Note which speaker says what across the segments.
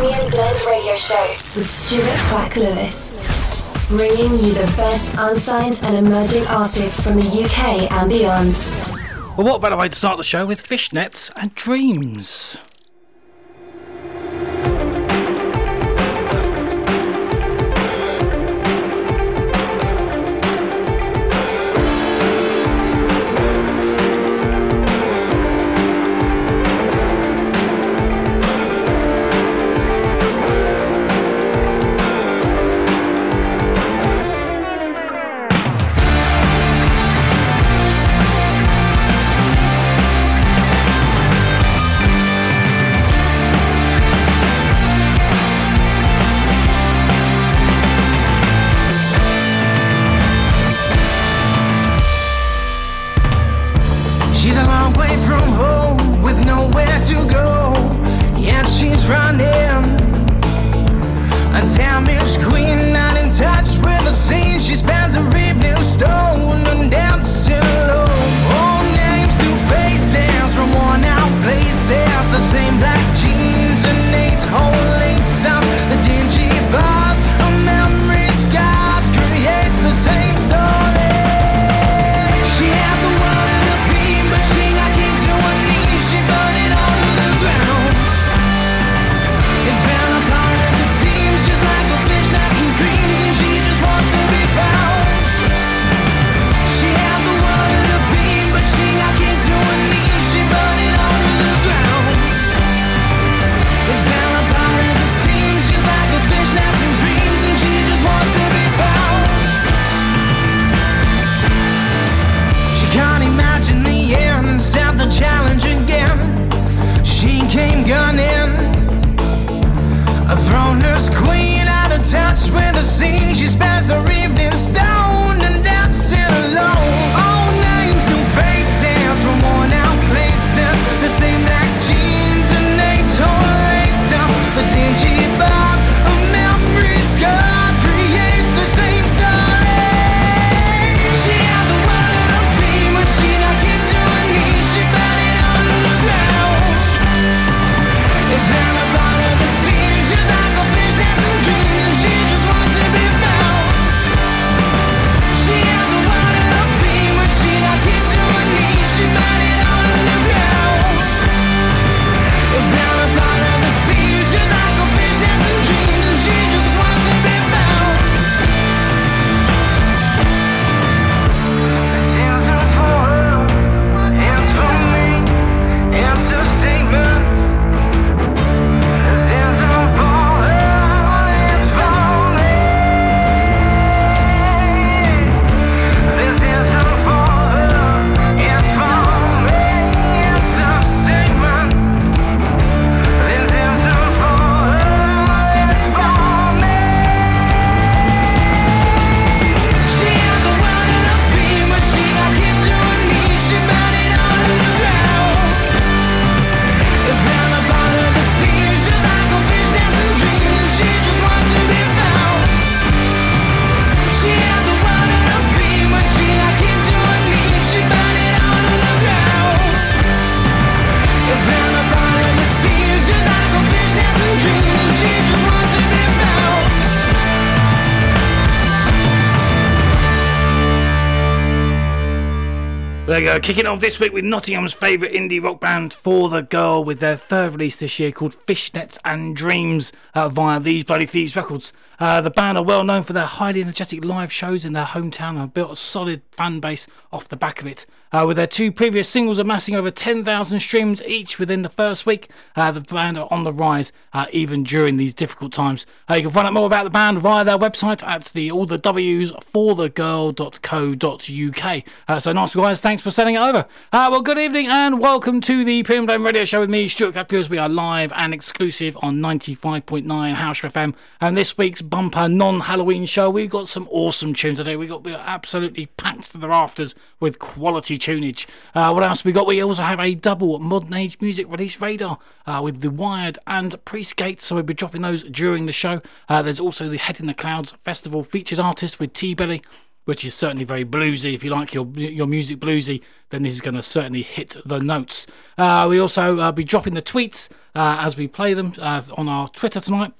Speaker 1: Premium Blend Radio Show with Stuart Clack Lewis. Bringing you the best unsigned and emerging artists from the UK and beyond.
Speaker 2: Well, what better way to start the show with fishnets and dreams? We go. Kicking off this week with Nottingham's favourite indie rock band, For the Girl, with their third release this year called Fishnets and Dreams uh, via These Bloody Thieves Records. Uh, the band are well known for their highly energetic live shows in their hometown and have built a solid fan base off the back of it. Uh, with their two previous singles amassing over 10,000 streams each within the first week, uh, the band are on the rise uh, even during these difficult times. Uh, you can find out more about the band via their website at the all the W's for the girl.co.uk. Uh, so nice guys, thanks for sending it over. Uh, well, good evening and welcome to the Premium Blend Radio Show with me, Stuart Clack Lewis. We are live and exclusive on 95.9 House FM. And this week's bumper non-Halloween show, we've got some awesome tunes today. We've got we are absolutely packed to the rafters with quality tunage. Uh, what else we got? We also have a double modern age music release radar uh, with The Wired and Priestgate, so we'll be dropping those during the show. Uh, there's also the Head in the Clouds Festival featured artist with TBelly which is certainly very bluesy. If you like your your music bluesy, then this is going to certainly hit the notes. Uh, we also uh, be dropping the tweets
Speaker 3: uh, as we play them on our Twitter tonight.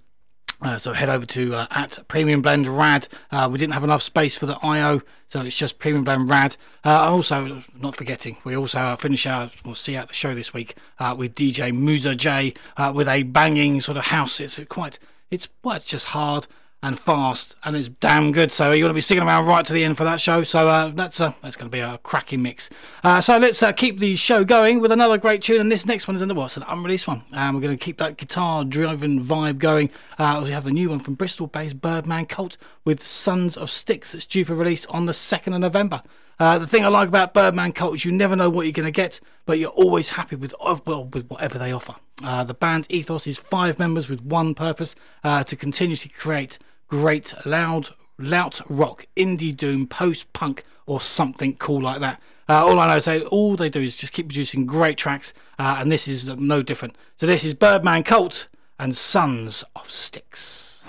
Speaker 3: Uh, so head over to uh, at Premium Blend Rad. Uh, we didn't have enough space for the IO, so it's just Premium Blend Rad. Uh, also, not forgetting, we also uh, finish our, we'll see out the show this week with DJ Muza J with a banging sort of house. It's quite, it's well, it's just hard and fast, and it's damn good. So you're going to be sticking around right to the end for that show. So uh, that's uh, that's going to be a cracking mix. Uh, so let's uh, keep the show going with another great tune, and this next one is in the what's an unreleased one, and we're going to keep that guitar-driven vibe going. Uh, we have the new one from Bristol-based Birdman Cult with Sons of Stycks that's due for release on the second of November. The thing I like about Birdman Cult is you never know what you're going to get, but you're always happy with well with whatever they offer. The band's ethos is five members with one purpose: to continuously create great loud loud rock, indie doom, post punk, or something cool like that. Uh, all I know is they, all they do is just keep producing great tracks, uh, and this is no different. So this is Birdman Cult and Sons of
Speaker 4: Stycks.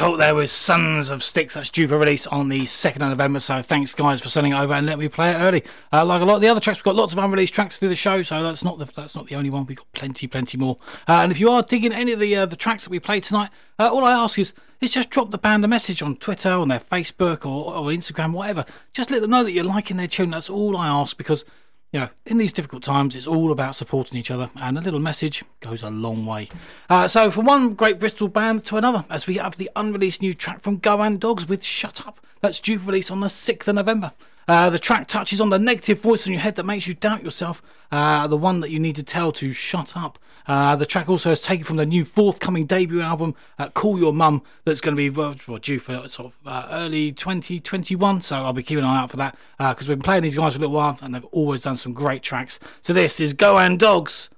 Speaker 3: There with Sons of Stycks. That's due for release on the 2nd of November. So thanks, guys, for sending it over and let me play it early. Uh, like a lot of the other tracks, we've got lots of unreleased tracks through the show, so that's not the that's not the only one. We've got plenty, plenty more. Uh, and if you are digging any of the uh, the tracks that we played tonight, uh, all I ask is is just drop the band a message on Twitter, on their Facebook, or, or Instagram, whatever. Just let them know that you're liking their tune. That's all I ask because you know, in these difficult times, it's all about supporting each other, and a little message goes a long way. Uh, so, from one great Bristol band to another, as we have the unreleased new track from Goan Dogs with Shut Up, that's due for release on the 6th of November. Uh, the track touches on the negative voice in your head that makes you doubt yourself, uh, the one that you need to tell to shut up. Uh, the track also is taken from the new forthcoming debut album, uh, Call Your Mum, that's going to be well, due for sort of uh, early 2021. So I'll be keeping an eye out for that because we've been playing these guys for a little while and they've always done some great tracks. So this is Goan Dogs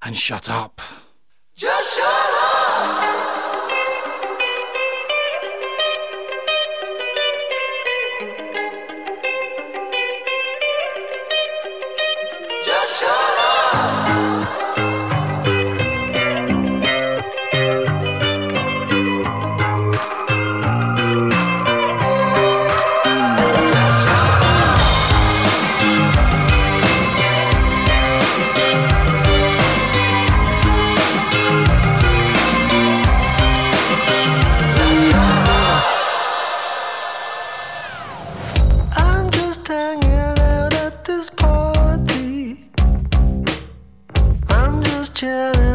Speaker 3: and Shut Up.
Speaker 4: Just shut up.
Speaker 5: I'm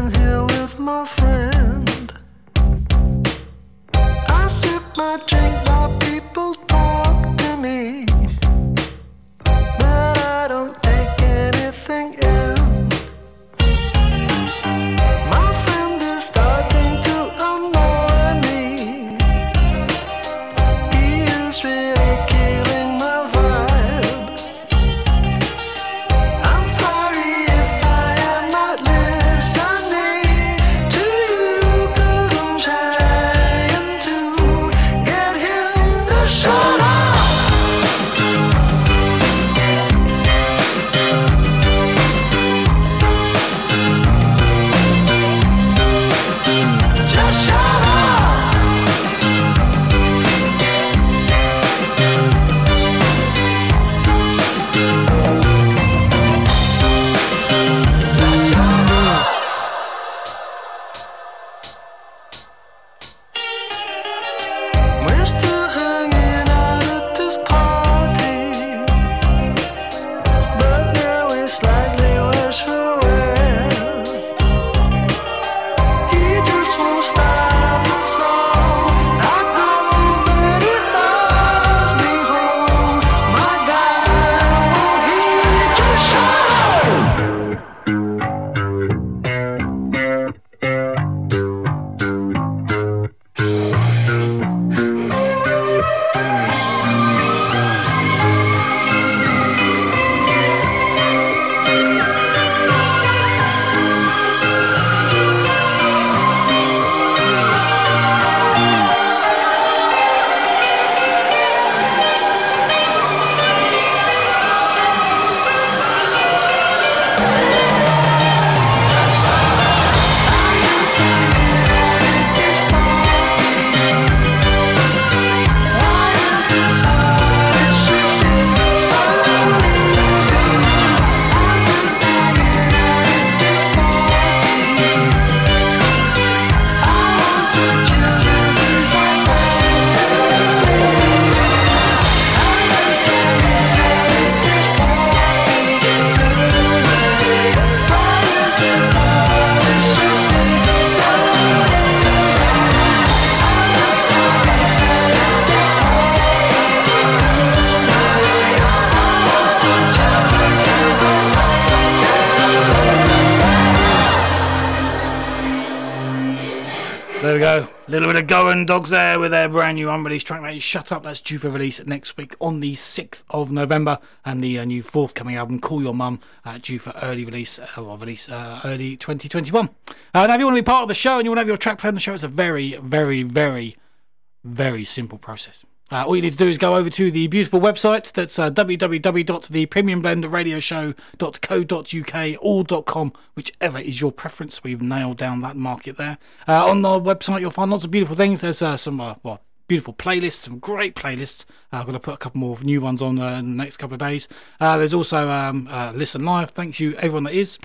Speaker 3: bit of Goan Dogs there with their brand new unreleased track. Is Shut Up. That's due for release next week on the 6th of November. And the uh, new forthcoming album, Call Your Mum, uh, due for early release, uh, release uh, early 2021. Uh, now, if you want to be part of the show and you want to have your track played on the show, it's a very, very, very, very simple process. Uh, all you need to do is go over to the beautiful website that's uh, www.thepremiumblendradioshow.co.uk or .com, whichever is your preference. We've nailed down that market there. Uh, on the website, you'll find lots of beautiful things. There's uh, some uh, well, beautiful playlists, some great playlists. Uh, I'm going to put a couple more new ones on uh, in the next couple of days. There's also um, Listen Live. Thanks you, everyone that is.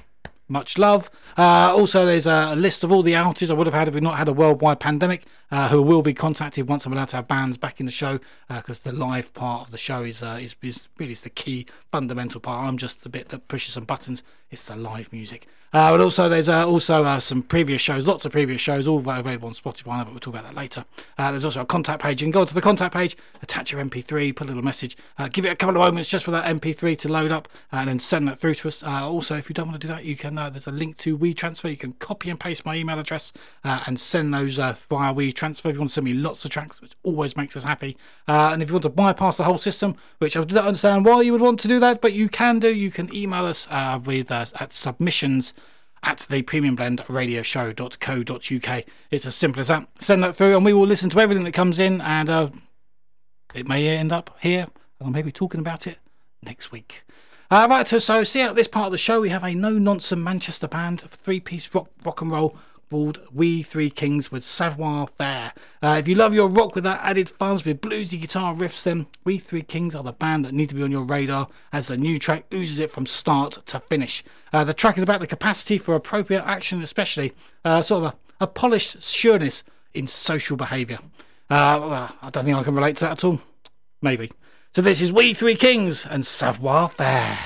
Speaker 3: Much love. Uh, also, there's a list of all the artists I would have had if we not had a worldwide pandemic, uh, who will be contacted once I'm allowed to have bands back in the show, because the live part of the show is, uh, is is really is the key fundamental part. I'm just the bit that pushes some buttons. It's the live music. Uh, but also, there's uh, also uh, some previous shows, lots of previous shows, all available on Spotify, but we'll talk about that later. Uh, there's also a contact page. You can go to the contact page, attach your MP3, put a little message, uh, give it a couple of moments just for that MP3 to load up, and then send that through to us. Uh, also, if you don't want to do that, you can. Uh, there's a link to WeTransfer. You can copy and paste my email address uh, and send those uh, via WeTransfer transfer, if you want to send me lots of tracks, which always makes us happy. Uh, and if you want to bypass the whole system, which I don't understand why you would want to do that, but you can do, you can email us uh, with at submissions at the premium blend radio show.co.uk. It's as simple as that. Send that through, and we will listen to everything that comes in, and uh, it may end up here, and I may be talking about it next week. Uh, right, so see out this part of the show. We have a no nonsense Manchester band, three piece rock, rock and roll we Three Kings with Savoir Fair. Uh, if you love your rock with that added fuzz with bluesy guitar riffs, then We Three Kings are the band that need to be on your radar as the new track oozes it from start to finish. Uh, the track is about the capacity for appropriate action, especially uh, sort of a, a, polished sureness in social behaviour. Uh, well, I don't think I can relate to that at all. Maybe. So this is We Three Kings and Savoir
Speaker 6: Fair.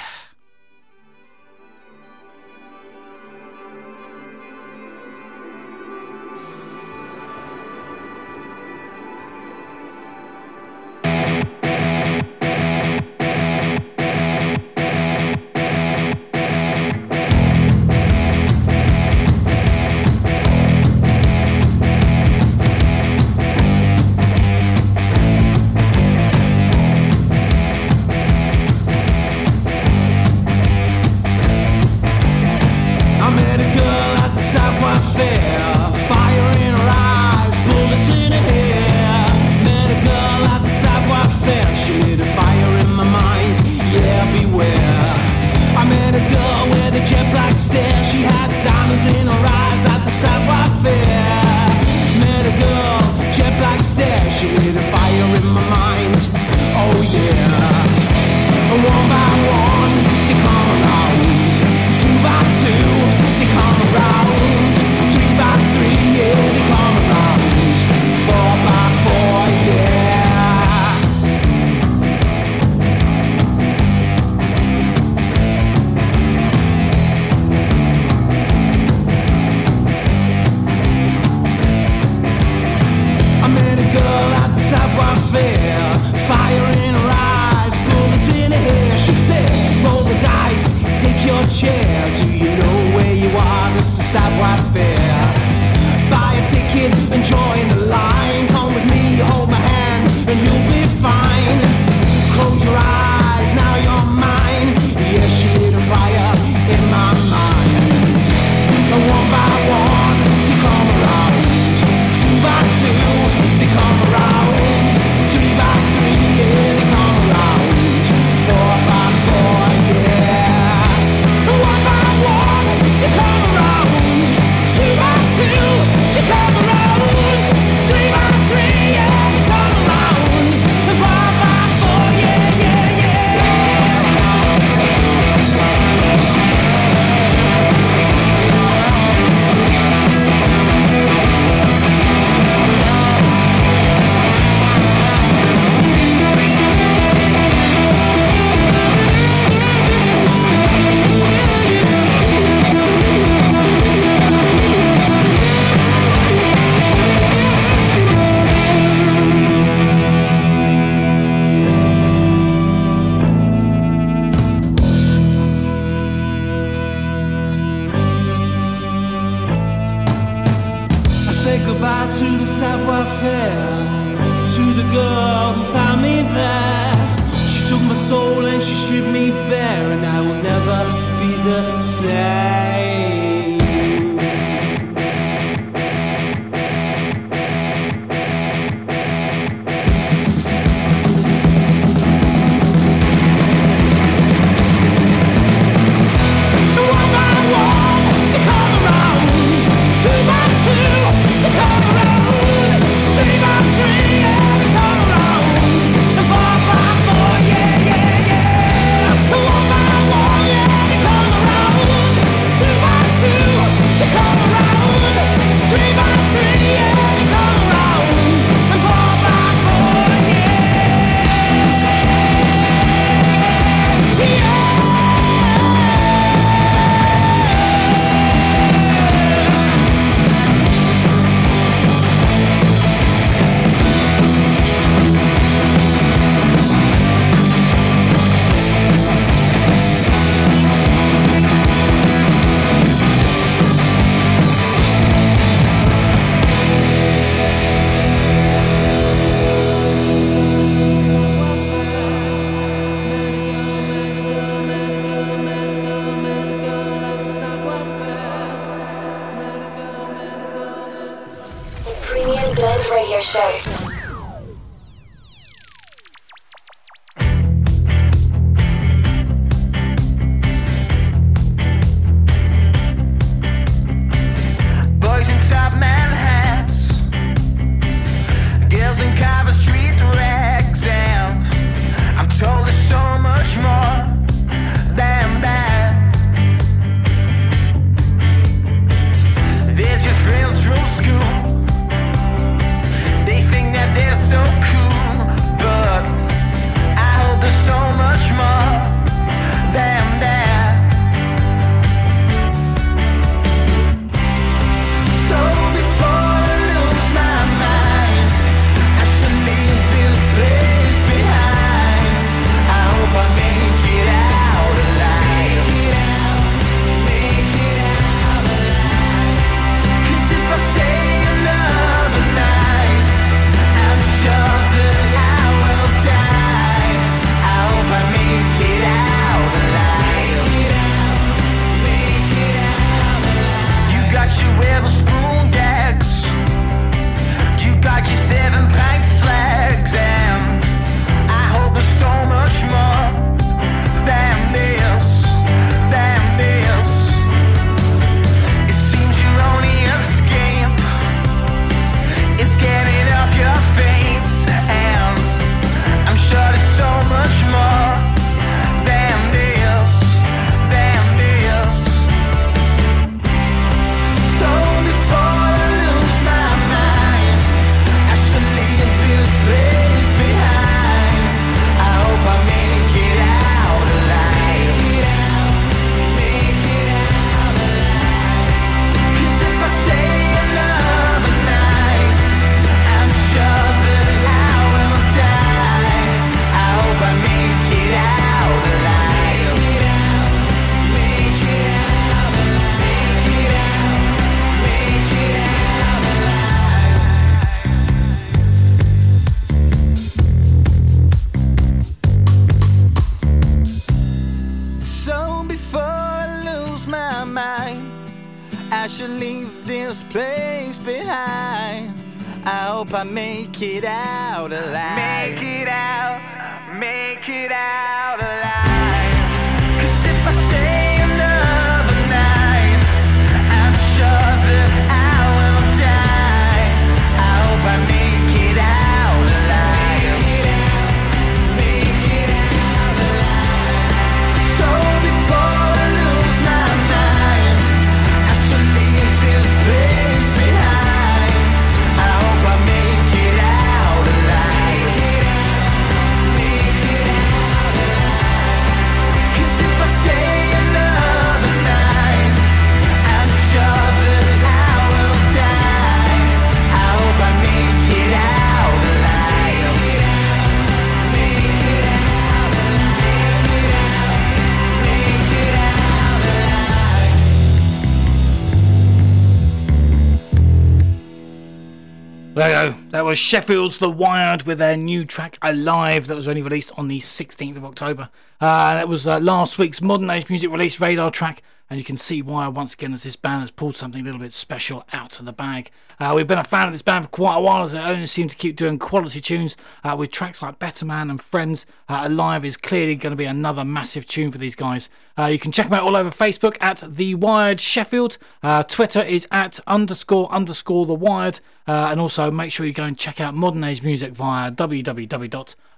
Speaker 3: Was Sheffield's The Wired with their new track Alive that was only released on the 16th of October. Uh, that was uh, last week's Modern Age Music release radar track, and you can see why once again as this band has pulled something a little bit special out of the bag. Uh, we've been a fan of this band for quite a while as they only seem to keep doing quality tunes uh, with tracks like Better Man and Friends. Uh, Alive is clearly going to be another massive tune for these guys. Uh, you can check them out all over Facebook at The Wired Sheffield. Uh, Twitter is at underscore underscore The Wired. Uh, and also make sure you go and check out Modern Age Music via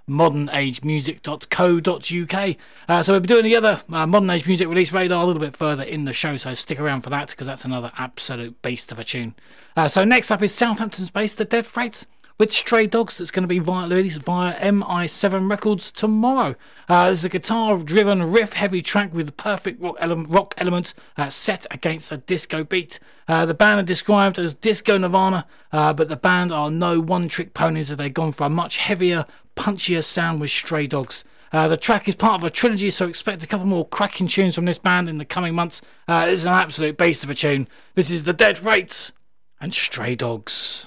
Speaker 3: www.modernagemusic.co.uk. Uh, so we'll be doing the other uh, Modern Age Music release radar a little bit further in the show, so stick around for that because that's another absolute beast of a tune. Uh, so next up is Southampton's based The Dead Freights with Stray Dogs that's going to be via, released via MI7 Records tomorrow. Uh, this is a guitar driven, riff heavy track with perfect rock, ele- rock elements uh, set against a disco beat. Uh, the band are described as Disco Nirvana, uh, but the band are no one trick ponies as they've gone for a much heavier, punchier sound with Stray Dogs. Uh, the track is part of a trilogy, so expect a couple more cracking tunes from this band in the coming months. Uh, it's an absolute beast of a tune. This is The Dead Freights and Stray Dogs.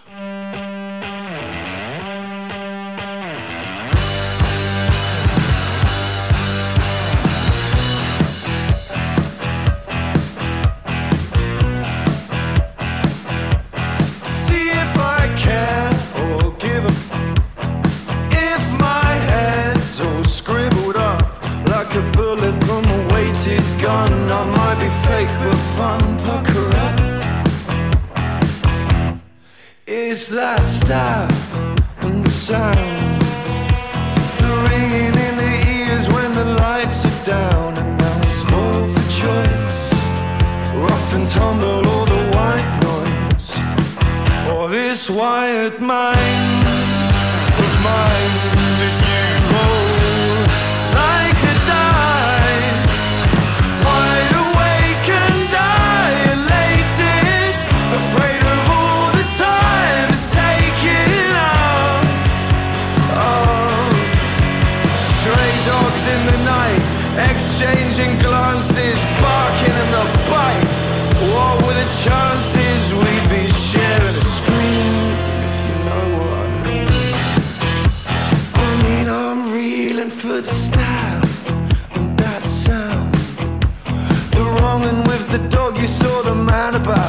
Speaker 7: Weighted gun, I might be fake but fun. Pucker up. Is that stab and the sound? The ringing in the ears when the lights are down, and now I'm spoiled for choice. Rough and tumble, all the white noise. Or this wired mind saw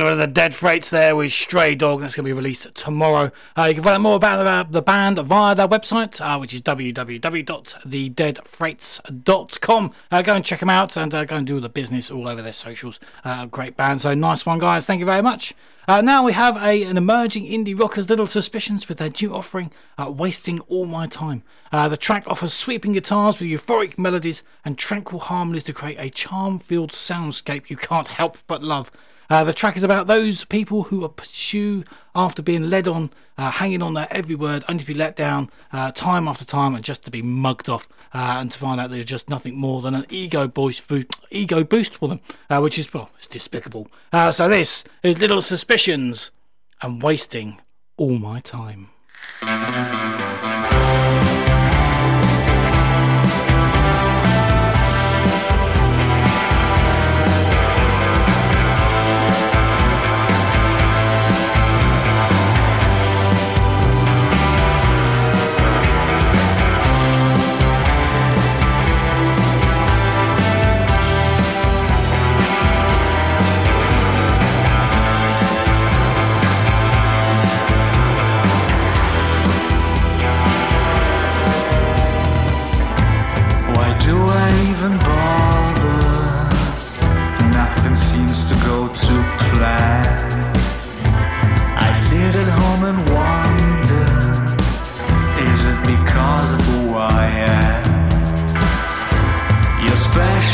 Speaker 7: of the
Speaker 3: Dead Freights there with Stray Dog. That's going to be released tomorrow. Uh, you can find out more about the, the band via their website, uh, which is www.thedeadfreights.com. Uh, go and check them out and uh, go and do all the business all over their socials. Uh, great band. So nice one, guys. Thank you very much. Uh, now we have a, an emerging indie rockers Little Suspicions with their new offering, uh, Wasting All My Time. Uh, the track offers sweeping guitars with euphoric melodies and tranquil harmonies to create a charm-filled soundscape you can't help but love. Uh, the track is about those people who are pursue after being led on, uh, hanging on their every word, only to be let down uh, time after time and just to be mugged off uh, and to find out they're just nothing more than an ego boost, ego boost for them, uh, which is, well, it's despicable. Uh, so this is Little Suspicions and Wasting All My Time.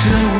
Speaker 7: Special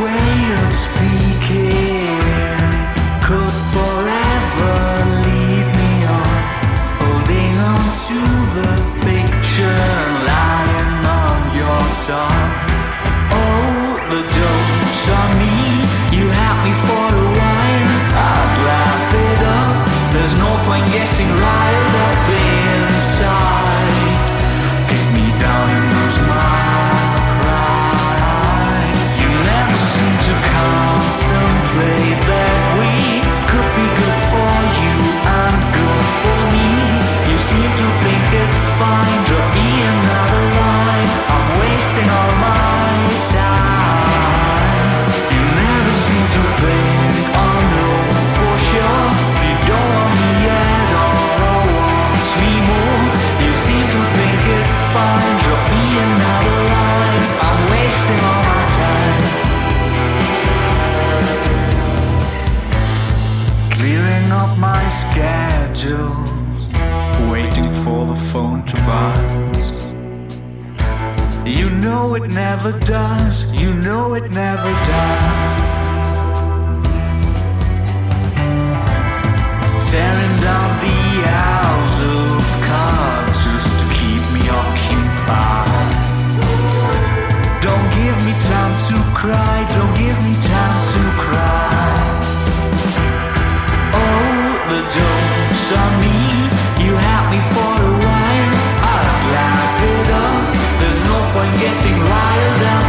Speaker 7: never does, you know it never does. Tearing down the house of cards just to keep me occupied. Don't give me time to cry, getting riled up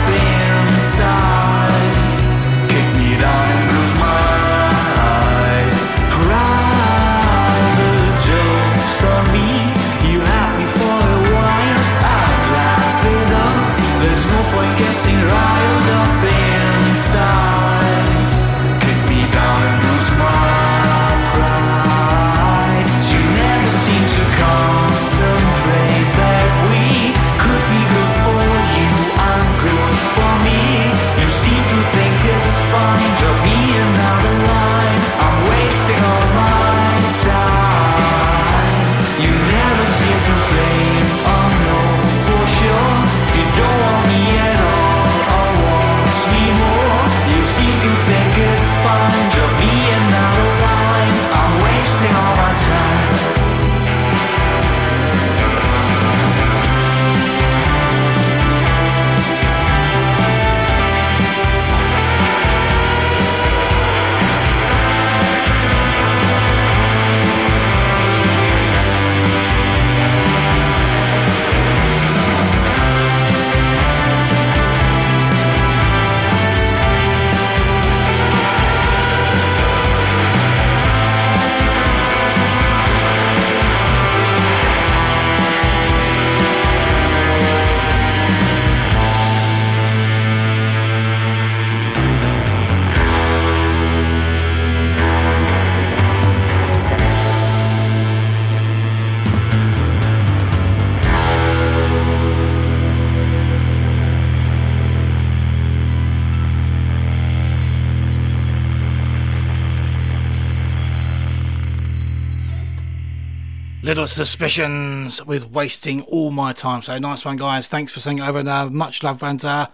Speaker 3: Little Suspicions with Wasting All My Time. So nice one, guys. Thanks for sending over and uh, much love. And uh,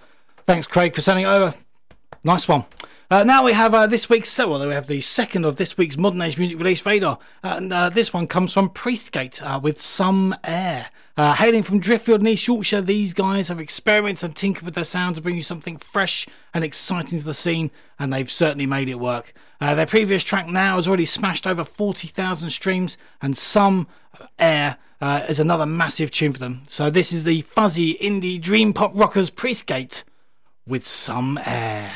Speaker 3: thanks, Craig, for sending over. Nice one. Uh, now we have uh, this week's, so well, we have the second of this week's Modern Age Music Release Radar. And uh, this one comes from Priestgate uh, with Some Air. Uh, hailing from Driffield and East Yorkshire, these guys have experimented and tinkered with their sound to bring you something fresh and exciting to the scene, and they've certainly made it work. Uh, their previous track now has already smashed over 40,000 streams, and Some Air uh, is another massive tune for them. So this is the fuzzy indie dream pop rockers Priestgate with Some Air.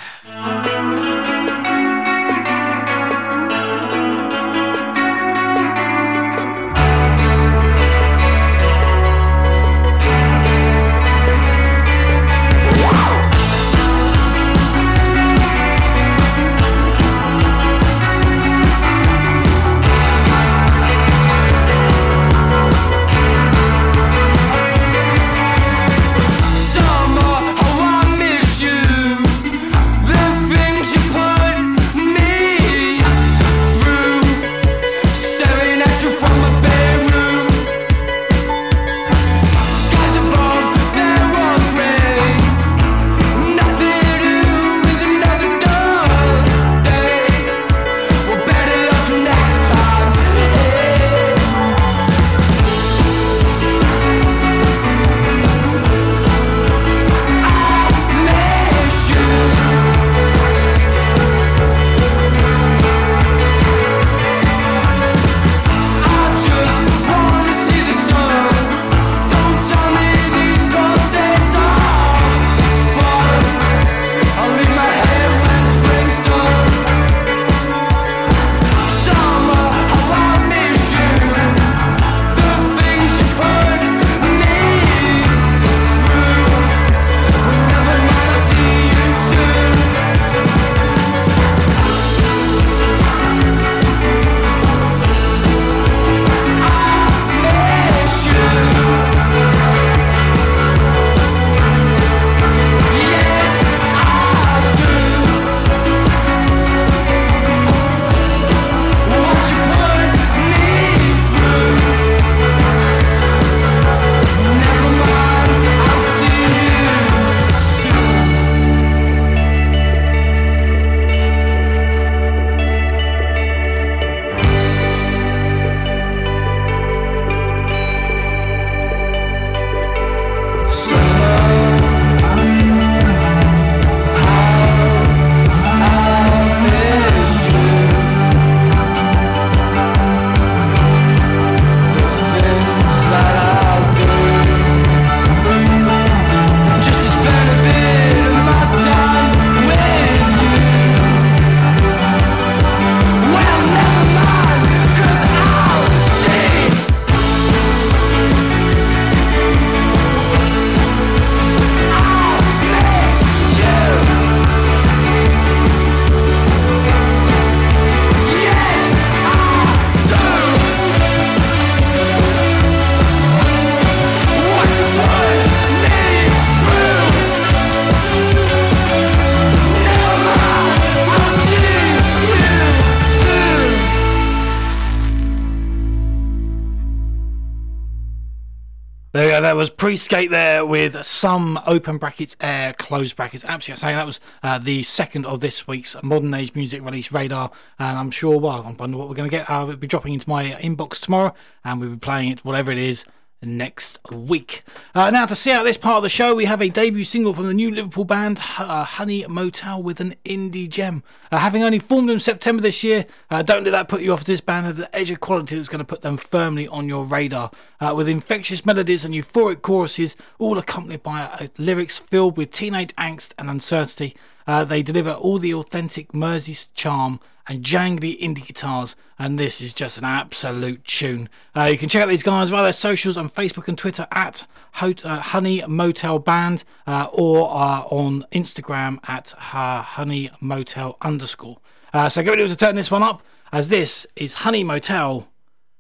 Speaker 3: Was Priestgate there with some open brackets, air, closed brackets. Absolutely saying that was uh, the second of this week's modern age music release radar. And I'm sure, well, I wonder what we're going to get. Uh, we'll be dropping into my inbox tomorrow, and we'll be playing it, whatever it is, next week. Uh, now, to see out this part of the show, we have a debut single from the new Liverpool band uh, Honey Motel with an indie gem. Uh, having only formed in September this year, uh, don't let that put you off. This band has an edge of quality that's going to put them firmly on your radar. Uh, with infectious melodies and euphoric choruses, all accompanied by lyrics filled with teenage angst and uncertainty, uh, they deliver all the authentic Mersey's charm and jangly indie guitars, and this is just an absolute tune. Uh, you can check out these guys via their socials on Facebook and Twitter at uh, Honey Motel Band uh, or uh, on Instagram at Honey Motel underscore. Uh, so get ready to turn this one up, as this is Honey Motel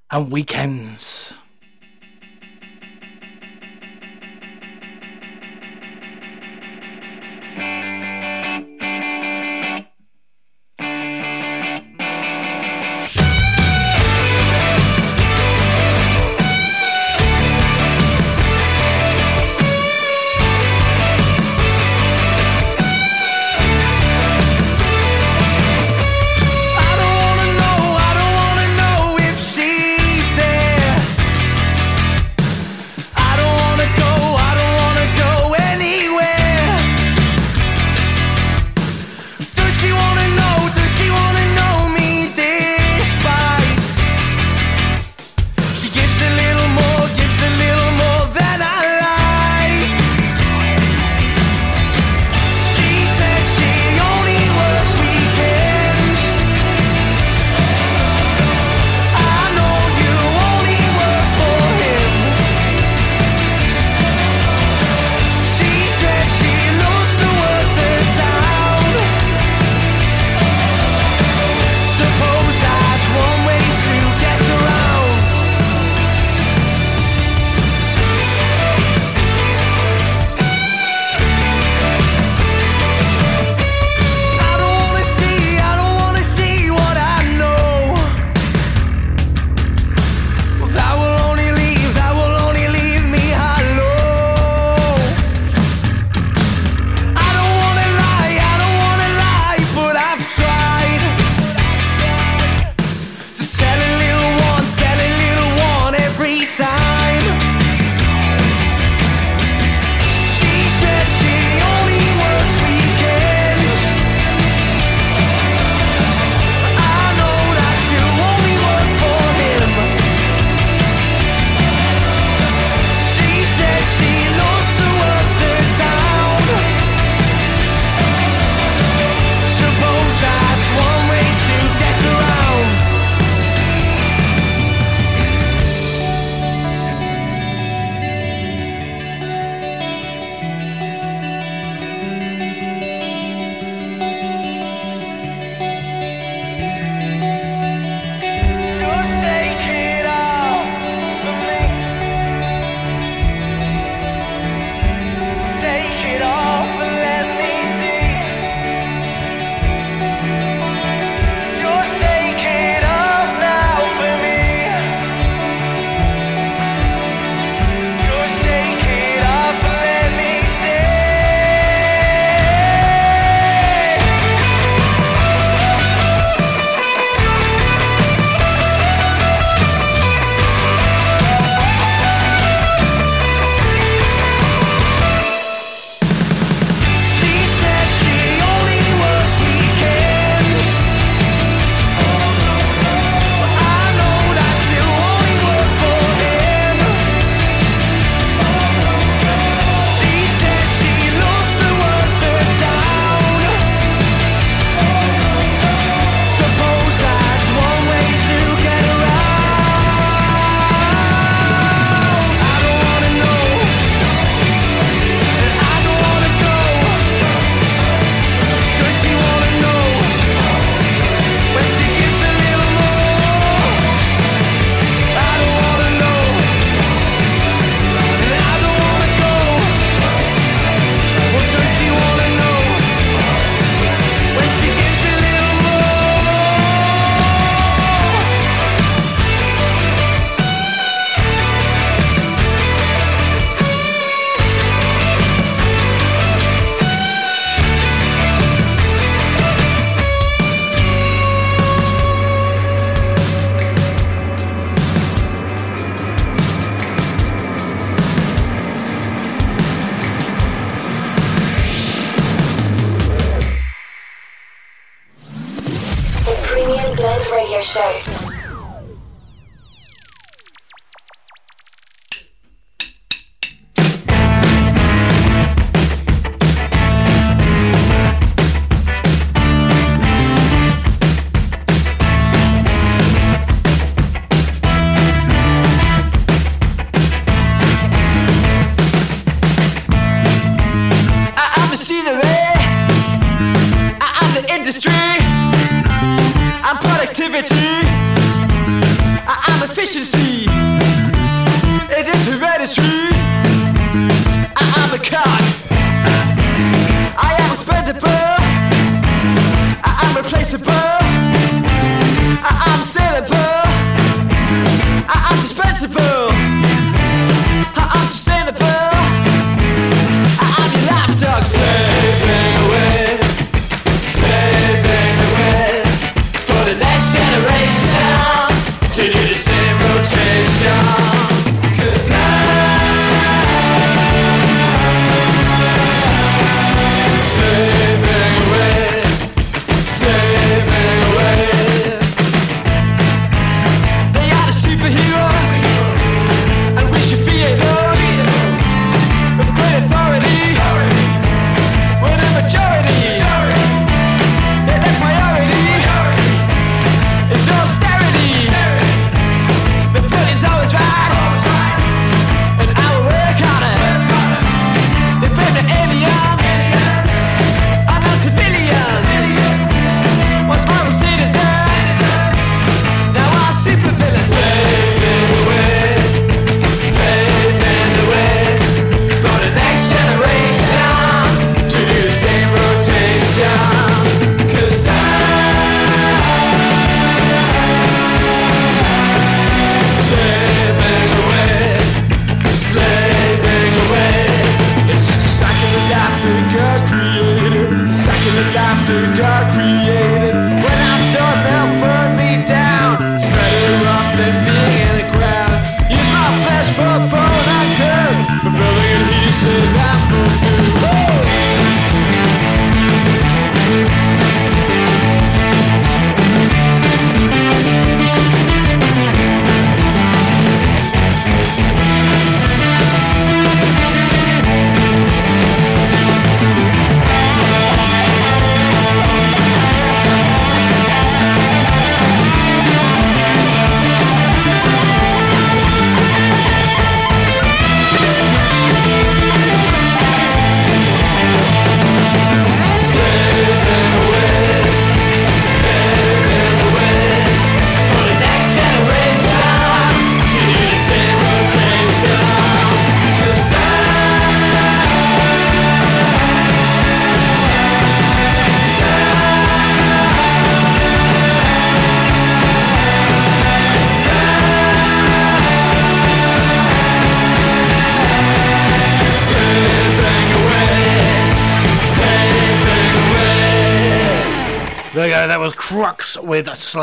Speaker 3: and Weekends.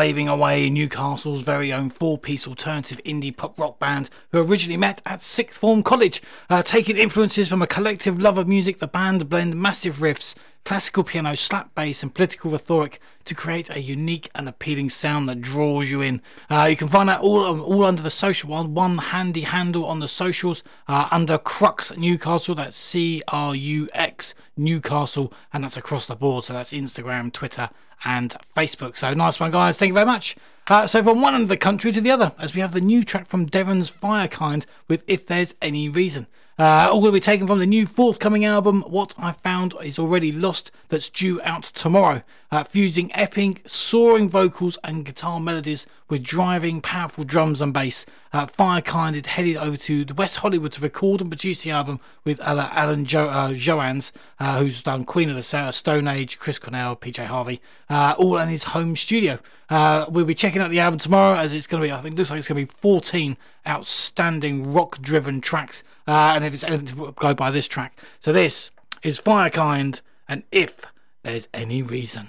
Speaker 8: Slaving Away,
Speaker 3: Newcastle's very own four piece alternative indie pop rock band who originally met at Sixth Form College. Uh, taking influences from a collective love of music, the band blend massive riffs, classical piano, slap bass, and political rhetoric to create a unique and appealing sound that draws you in. Uh, you can find that all all under the social one, one handy handle on the socials uh, under Crux Newcastle. That's C R U X Newcastle, and that's across the board. So that's Instagram, Twitter, and Facebook. So nice one, guys. Thank you very much. Uh, so from one end of the country to the other, as we have the new track from Devon's Firekind with If There's Any Reason. Uh, all going to be taken from the new forthcoming album, What I Found Is Already Lost, that's due out tomorrow. Uh, fusing epic, soaring vocals and guitar melodies with driving, powerful drums and bass. Uh, Firekind is headed over to the West Hollywood to record and produce the album with Alain, jo- uh, Johannes, uh, who's done Queen of the Stone Age, Chris Cornell, PJ Harvey, uh, all in his home studio. Uh, we'll be checking out the album tomorrow as it's going to be, I think, looks like it's going to be 14 outstanding rock driven tracks. Uh, and if it's anything to go by this track. So this is Firekind and If There's Any Reason.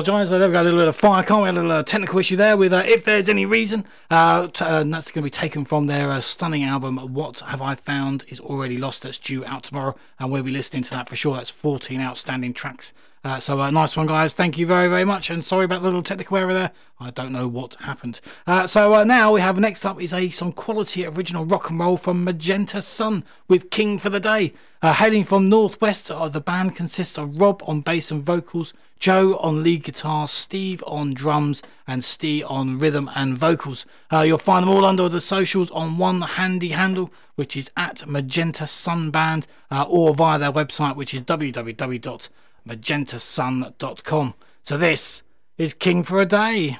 Speaker 3: Apologise. Uh, There we go. A little bit of fire. Can't we? A little technical issue there with uh, if there's any reason. Uh, t- uh, that's going to be taken from their uh, stunning album. What have I found is already lost. That's due out tomorrow, and we'll be listening to that for sure. That's 14 outstanding tracks. Uh, so uh, nice one, guys. Thank you very, very much. And sorry about the little technical error there. I don't know what happened. So now we have next up is a some quality original rock and roll from Magenta Sun with King for the Day. Hailing from Northwest, the band consists of Rob on bass and vocals, Joe on lead guitar, Steve on drums, and Steve on rhythm and vocals. Uh, you'll find them all under the socials on one handy handle, which is at Magenta Sun Band, uh, or via their website, which is www.magentasun.com. So this is King for a Day.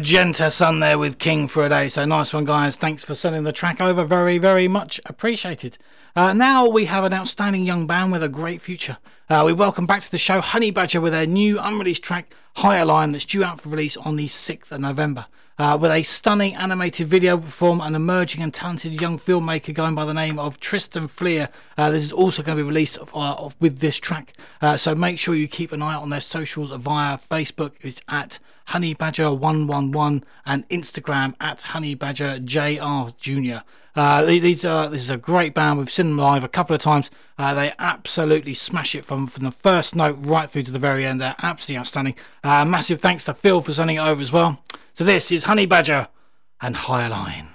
Speaker 3: Magenta sun there with King for a day. So nice one, guys. Thanks for sending the track over. Very, very much appreciated. Uh, now we have an outstanding young band with a great future. Uh, we welcome back to the show Honey Badger with their new unreleased track Hyaline that's due out for release on the 6th of November. Uh, with a stunning animated video from an emerging and talented young filmmaker going by the name of Tristan Fleer. Uh, this is also going to be released of, uh, of, with this track. Uh, so make sure you keep an eye out on their socials via Facebook. It's at Honey Badger 111 and Instagram at Honey Badger JR Jr. Uh, these are this is a great band. We've seen them live a couple of times. Uh, they absolutely smash it from from the first note right through to the very end. They're absolutely outstanding. Uh, massive thanks to Phil for sending it over as well. So this is Honey Badger and Hyaline.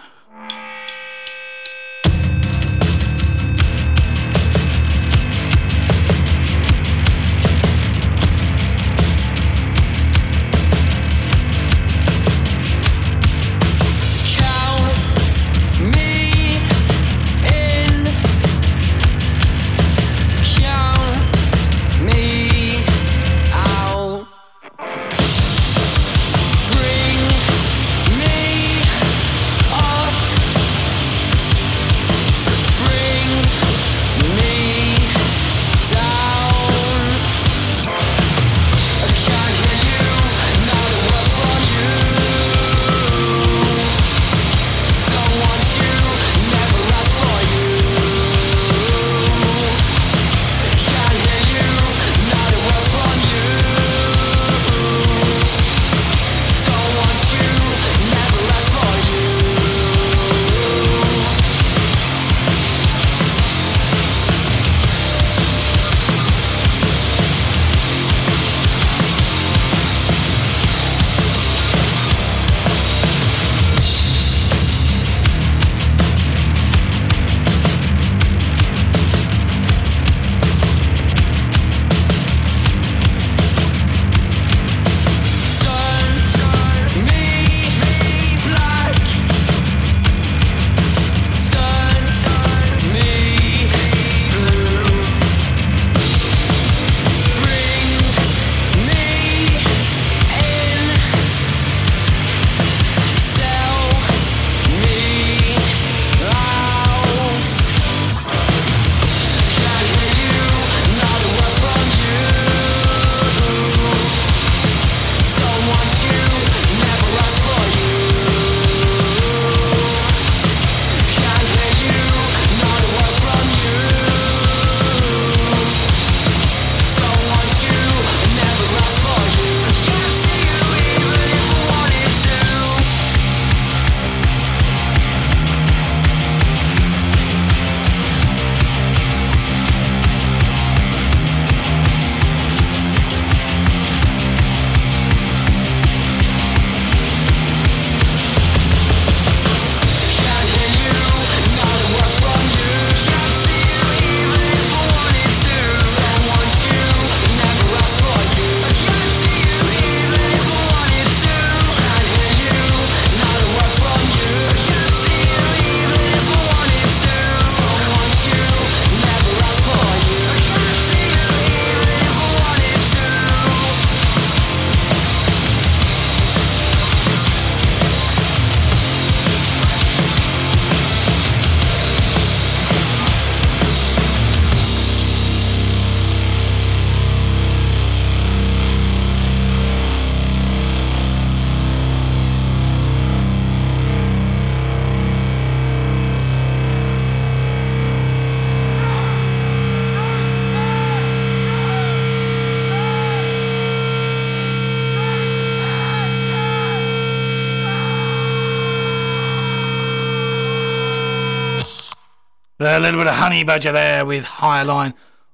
Speaker 3: Little bit of Honey Badger there with Hyaline.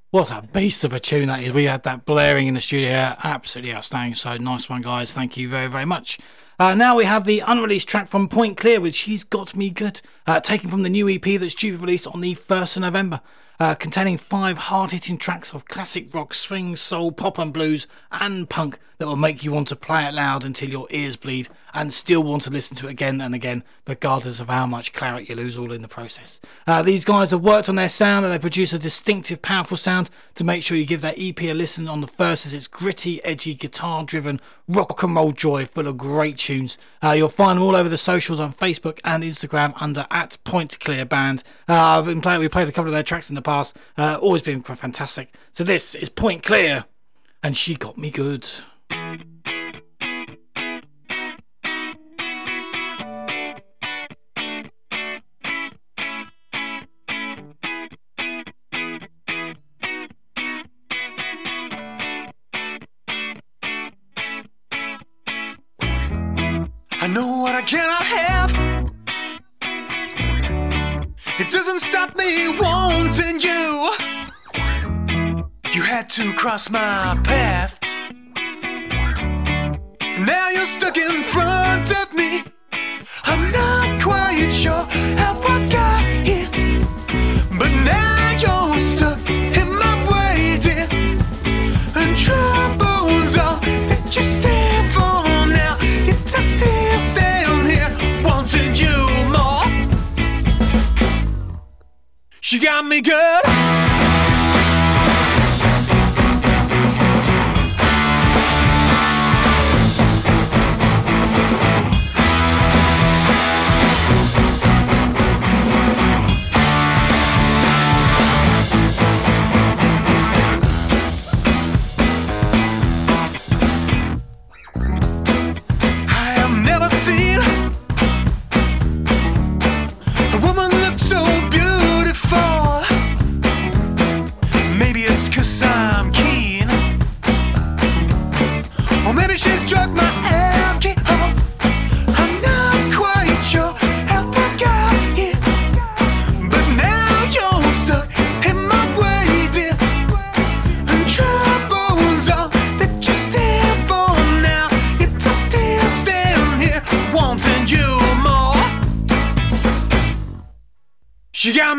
Speaker 3: What a beast of a tune that is. We had that blaring in the studio here. Absolutely outstanding. So nice one, guys. Thank you very, very much. Uh, now we have the unreleased track from Point Clear with She's Got Me Good, uh, taken from the new EP that's due for release on the 1st of November. Uh, containing five hard hitting tracks of classic rock, swing, soul, pop and blues, and punk that will make you want to play it loud until your ears bleed. And still want to listen to it again and again, regardless of how much clarity you lose all in the process. Uh, these guys have worked on their sound and they produce a distinctive, powerful sound to make sure you give that EP a listen on the first as it's gritty, edgy, guitar driven, rock and roll joy full of great tunes. Uh, you'll find them all over the socials on Facebook and Instagram under at Point Clear Band. Uh, been playing, we played a couple of their tracks in the past, uh, always been fantastic. So this is Point Clear, and she got me good.
Speaker 9: Cross my path. Now you're stuck in front of me. I'm not quite sure how I got here. But now you're stuck in my way, dear. And trouble's all that you stand for now. Yet I still stand here wanting you more. She got me good.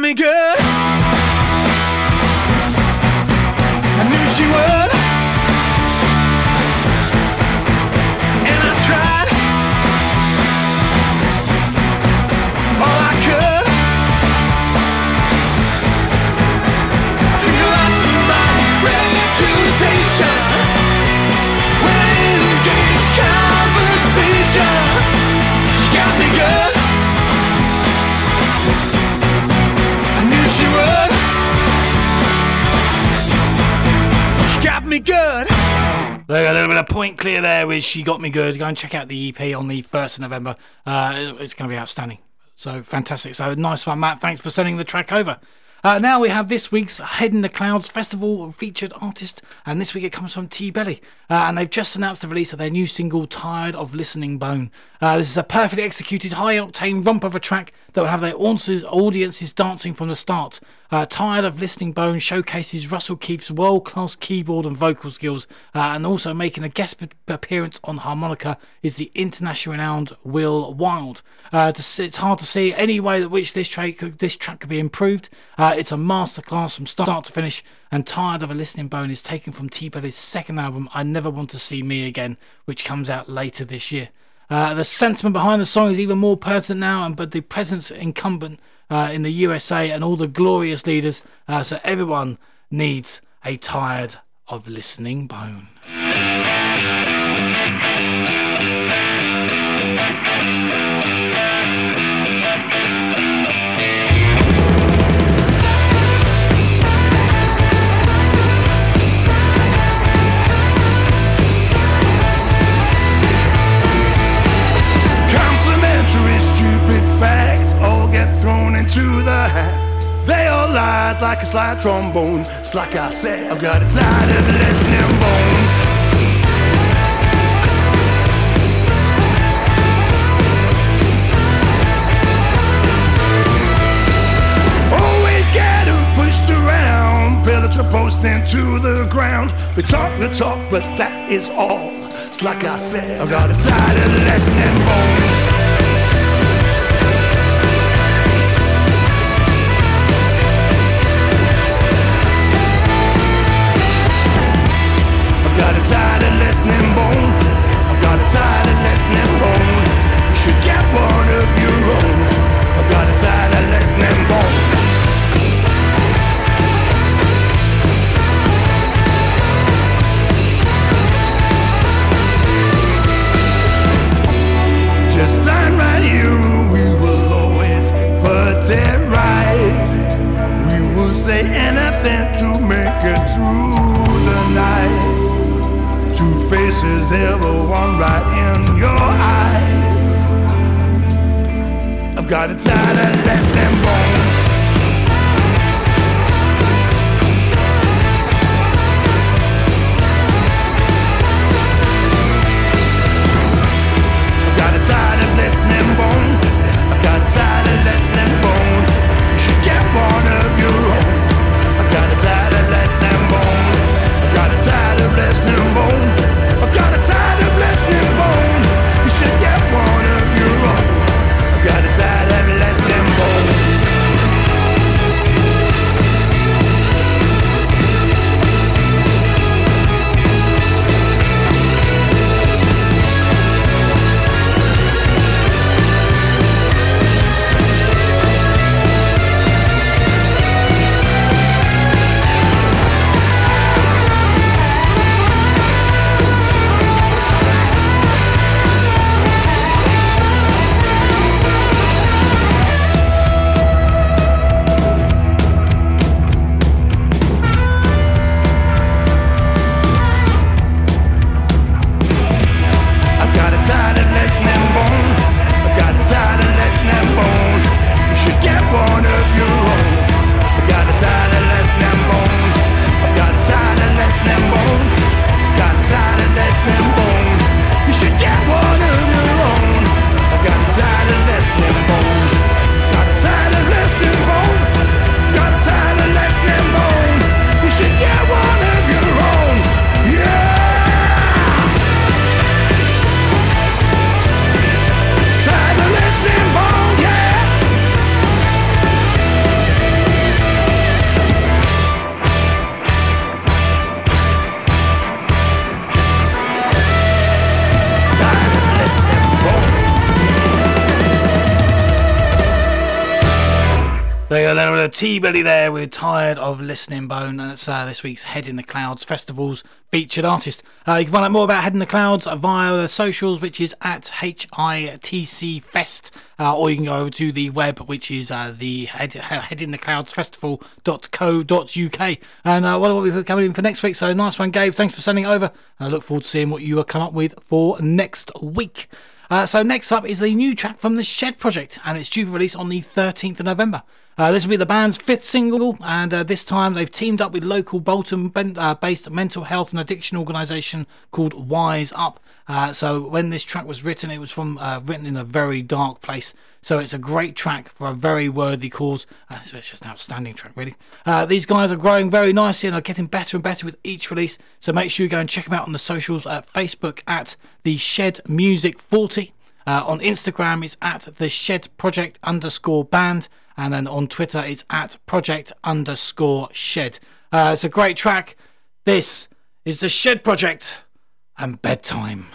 Speaker 9: Me good.
Speaker 3: Clear there with She Got Me Good. Go and check out the EP on the 1st of November. Uh, it's going to be outstanding. So fantastic. So nice one, Matt. Thanks for sending the track over. Uh, now we have this week's Head in the Clouds Festival featured artist, and this week it comes from TBelly. Uh, and they've just announced the release of their new single, Tired of Listening Bone. Uh, this is a perfectly executed, high octane romp of a track that will have their audiences, dancing from the start. Uh, Tired of Listening Bone showcases Russell Keefe's world class keyboard and vocal skills, uh, and also making a guest appearance on harmonica is the international renowned Will Wild. Uh, it's hard to see any way that which this this track could be improved. Uh, it's a masterclass from start to finish, and Tired of a Listening Bone is taken from TBelly's second album, I Never Want to See Me Again, which comes out later this year. Uh, the sentiment behind the song is even more pertinent now, and but the presence incumbent uh, in the USA and all the glorious leaders, uh, so everyone needs a tired of listening bone.
Speaker 9: Into the hat. They all lied like a slide trombone. It's like I said, I've got a tired of listening bone. Always get 'em pushed around, pillar post into the ground. We talk the talk, but that is all. It's like I said, I've got a tired of listening bone. them bone. I've got a tired
Speaker 10: and less bone. You should get one of your own. I've got a tired and less bone. Just sign right here, we will always put it right. We will say anything to make it through. Faces, ever one right in your eyes. I've got a tighter, less than bone. I've got a tighter, less than bone. I've got a tighter, less than bone. You should get one of your own. I've got a tighter, less than bone. I've got a tighter, less you
Speaker 3: go, then with a T Belly there. We're tired of listening bone, and it's uh, this week's Head in the Clouds Festival's featured artist. Uh, you can find out more about Head in the Clouds via the socials, which is at HITC Fest, uh, or you can go over to the web, which is uh, the Head, Head in the Clouds Festival.co.uk. And uh, what we coming in for next week? So nice one, Gabe. Thanks for sending it over. I look forward to seeing what you will come up with for next week. Uh, so next up is the new track from the Shed Project, and it's due for release on the 13th of November. Uh, this will be the band's fifth single, and uh, this time they've teamed up with local Bolton-based mental health and addiction organisation called Wise Up. Uh, so when this track was written, it was from uh, written in a very dark place. So it's a great track for a very worthy cause. Uh, so it's just an outstanding track, really. Uh, these guys are growing very nicely and are getting better and better with each release. So make sure you go and check them out on the socials at Facebook at the Shed Music 40. Uh, on Instagram, it's at the Shed Project underscore band, and then on Twitter, it's at Project underscore Shed. Uh, it's a great track. This is the Shed Project and bedtime.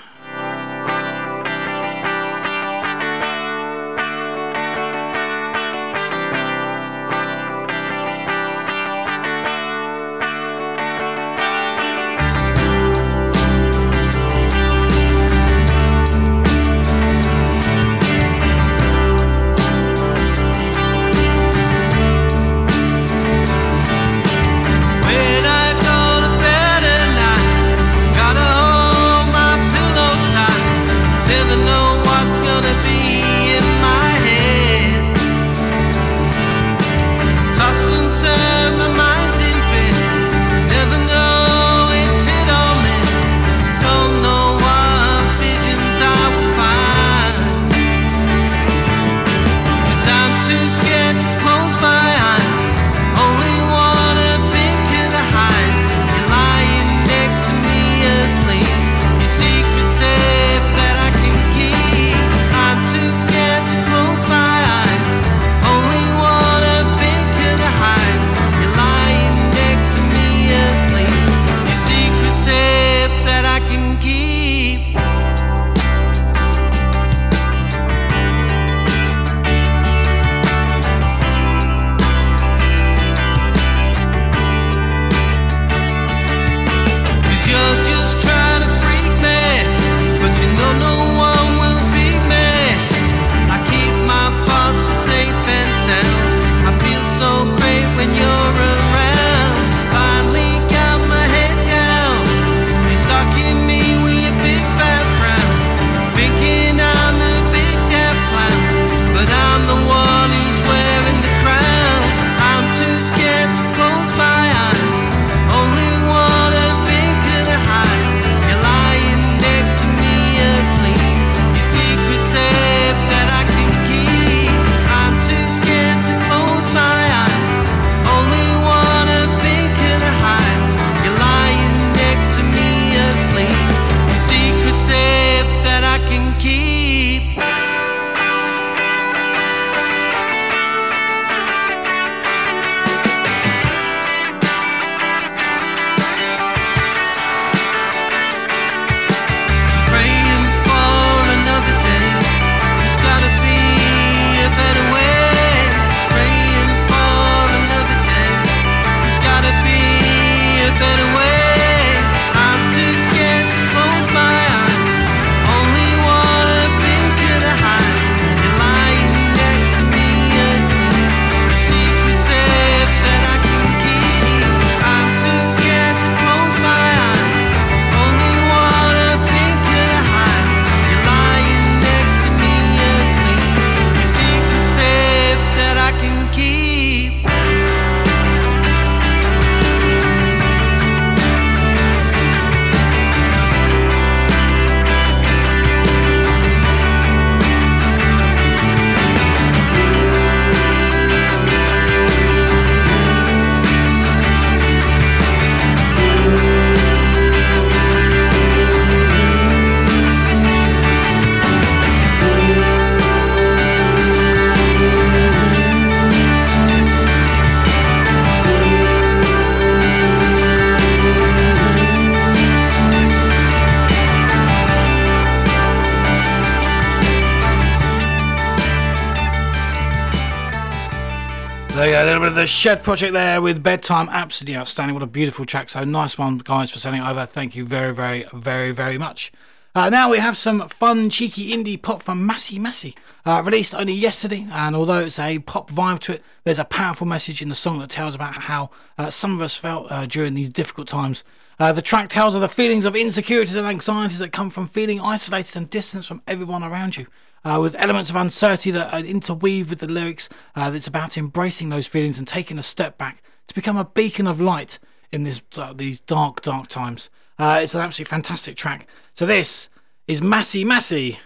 Speaker 3: Shed Project there with Bedtime. Absolutely outstanding. What a beautiful track. So nice one, guys, for sending over. Thank you very, very, very, very much. Uh, now we have some fun, cheeky indie pop from Masi Masi. Uh, released only yesterday, and although it's a pop vibe to it, there's a powerful message in the song that tells about how uh, some of us felt uh, during these difficult times. Uh, the track tells of the feelings of insecurities and anxieties that come from feeling isolated and distanced from everyone around you. Uh, with elements of uncertainty that interweave with the lyrics, uh, that's about embracing those feelings and taking a step back to become a beacon of light in this, uh, these dark, dark times. Uh, it's an absolutely fantastic track. So this is Masi Masi,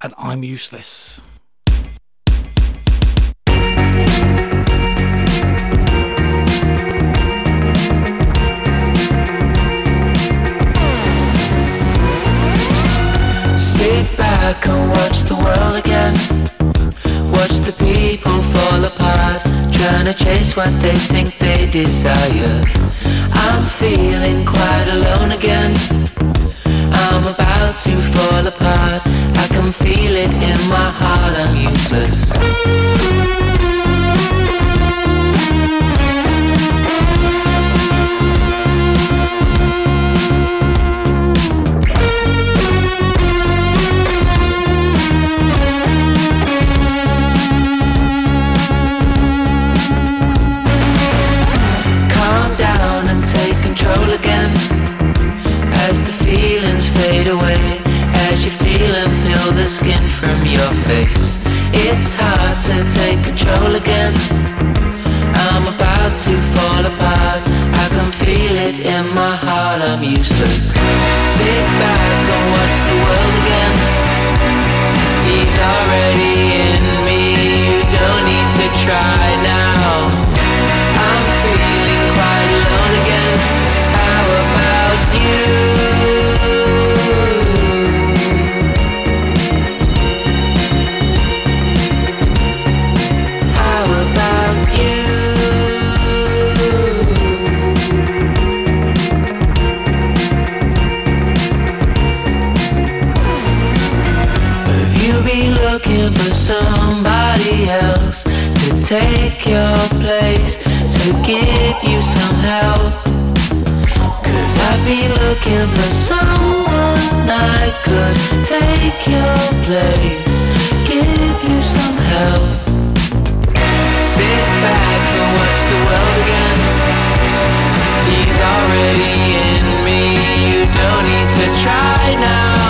Speaker 3: and I'm useless.
Speaker 6: Back and watch the world again. Watch the people fall apart, trying to chase what they think they desire. I'm feeling quite alone again. I'm about to fall apart. I can feel it in my heart. I'm useless. My I'm useless Sit back and watch the world again. He's already in looking for someone I could take your place, give you some help. Sit back and watch the world again. He's already in me, you don't need to try now.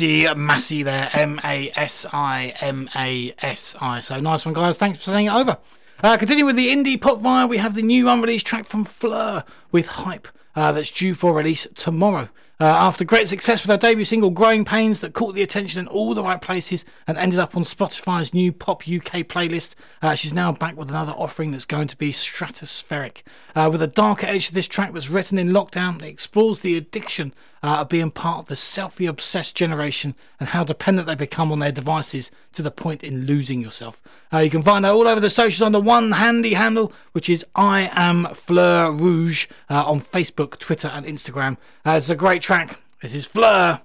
Speaker 3: Masi there. M A S I M A S I. So nice one, guys. Thanks for sending it over. Uh, with the indie pop vibe, we have the new unreleased track from Fleur with Hype uh, that's due for release tomorrow. Uh, after great success with her debut single Growing Pains that caught the attention in all the right places and ended up on Spotify's new Pop UK playlist, uh, she's now back with another offering that's going to be stratospheric. Uh, with a darker edge to this track that's written in lockdown, it explores the addiction uh, of being part of the selfie obsessed generation and how dependent they become on their devices to the point in losing yourself. Uh, you can find her all over the socials under one handy handle, which is I Am Fleur Rouge uh, on Facebook, Twitter, and Instagram. Uh, it's a great track. This is Fleur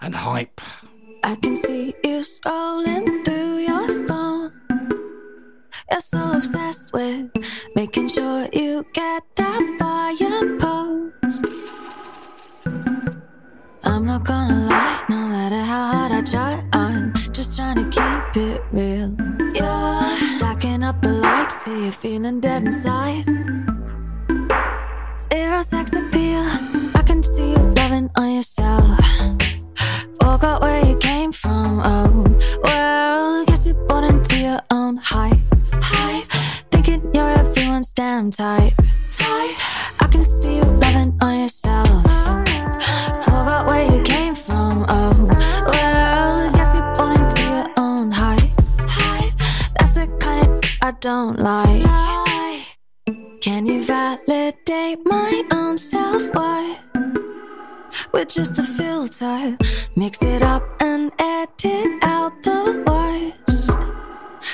Speaker 3: and Hype.
Speaker 11: I can see you scrolling through your phone. You're so obsessed with making sure you get that fire post not gonna lie, no matter how hard I try, I'm just trying to keep it real. Yeah, stacking up the likes till you're feeling dead inside. Zero sex appeal. I can see you loving on yourself. Forgot where you came from. Oh, well, guess you bought into your own hype. Hype, thinking you're everyone's damn type. Type. I can see you loving on yourself. Don't like. Can you validate my own self worth? with just a filter. Mix it up and edit out the worst.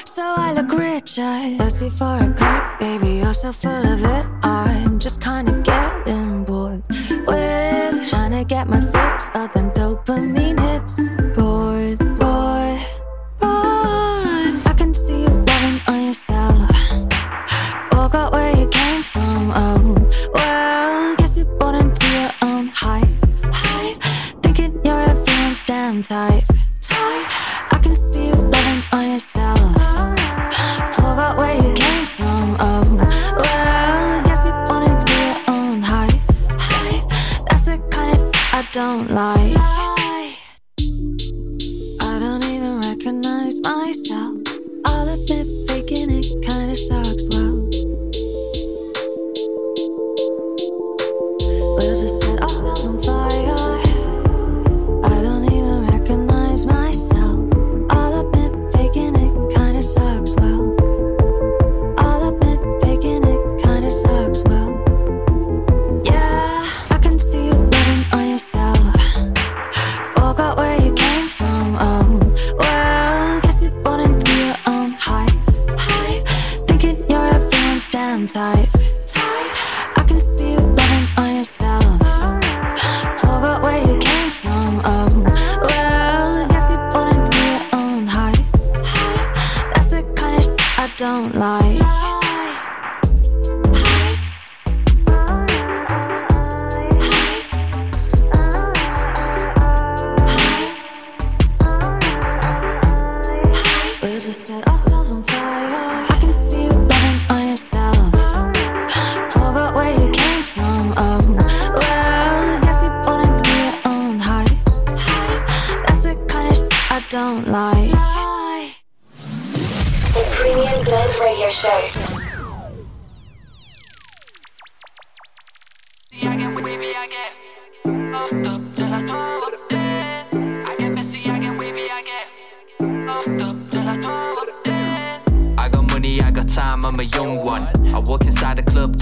Speaker 11: So I look richer. See for a click, baby. You're so full of it. I'm just kinda getting bored with trying to get my fix of them dopamine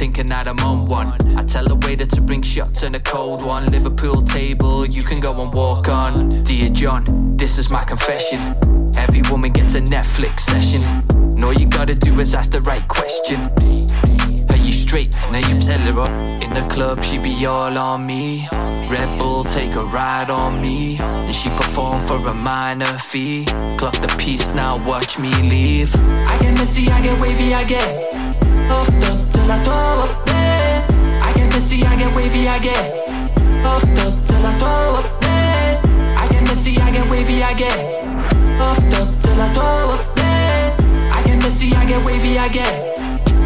Speaker 11: thinking
Speaker 8: that I'm on one. I tell the waiter to bring shots and a cold one. Liverpool table, you can go and walk on. Dear John, this is my confession. Every woman gets a Netflix session. And all you gotta do is ask the right question. Are you straight? Now you tell her up. In the club, she be all on me. Red Bull take a ride on me. And she perform for a minor fee. Clock the piece now, watch me leave.
Speaker 6: I get messy, I get wavy, I get puffed up till I throw up dead. I get messy, I get wavy, I get puffed up till I throw up dead. I get messy, I get wavy, I get puffed up till I throw up dead. I get messy, I get wavy, I get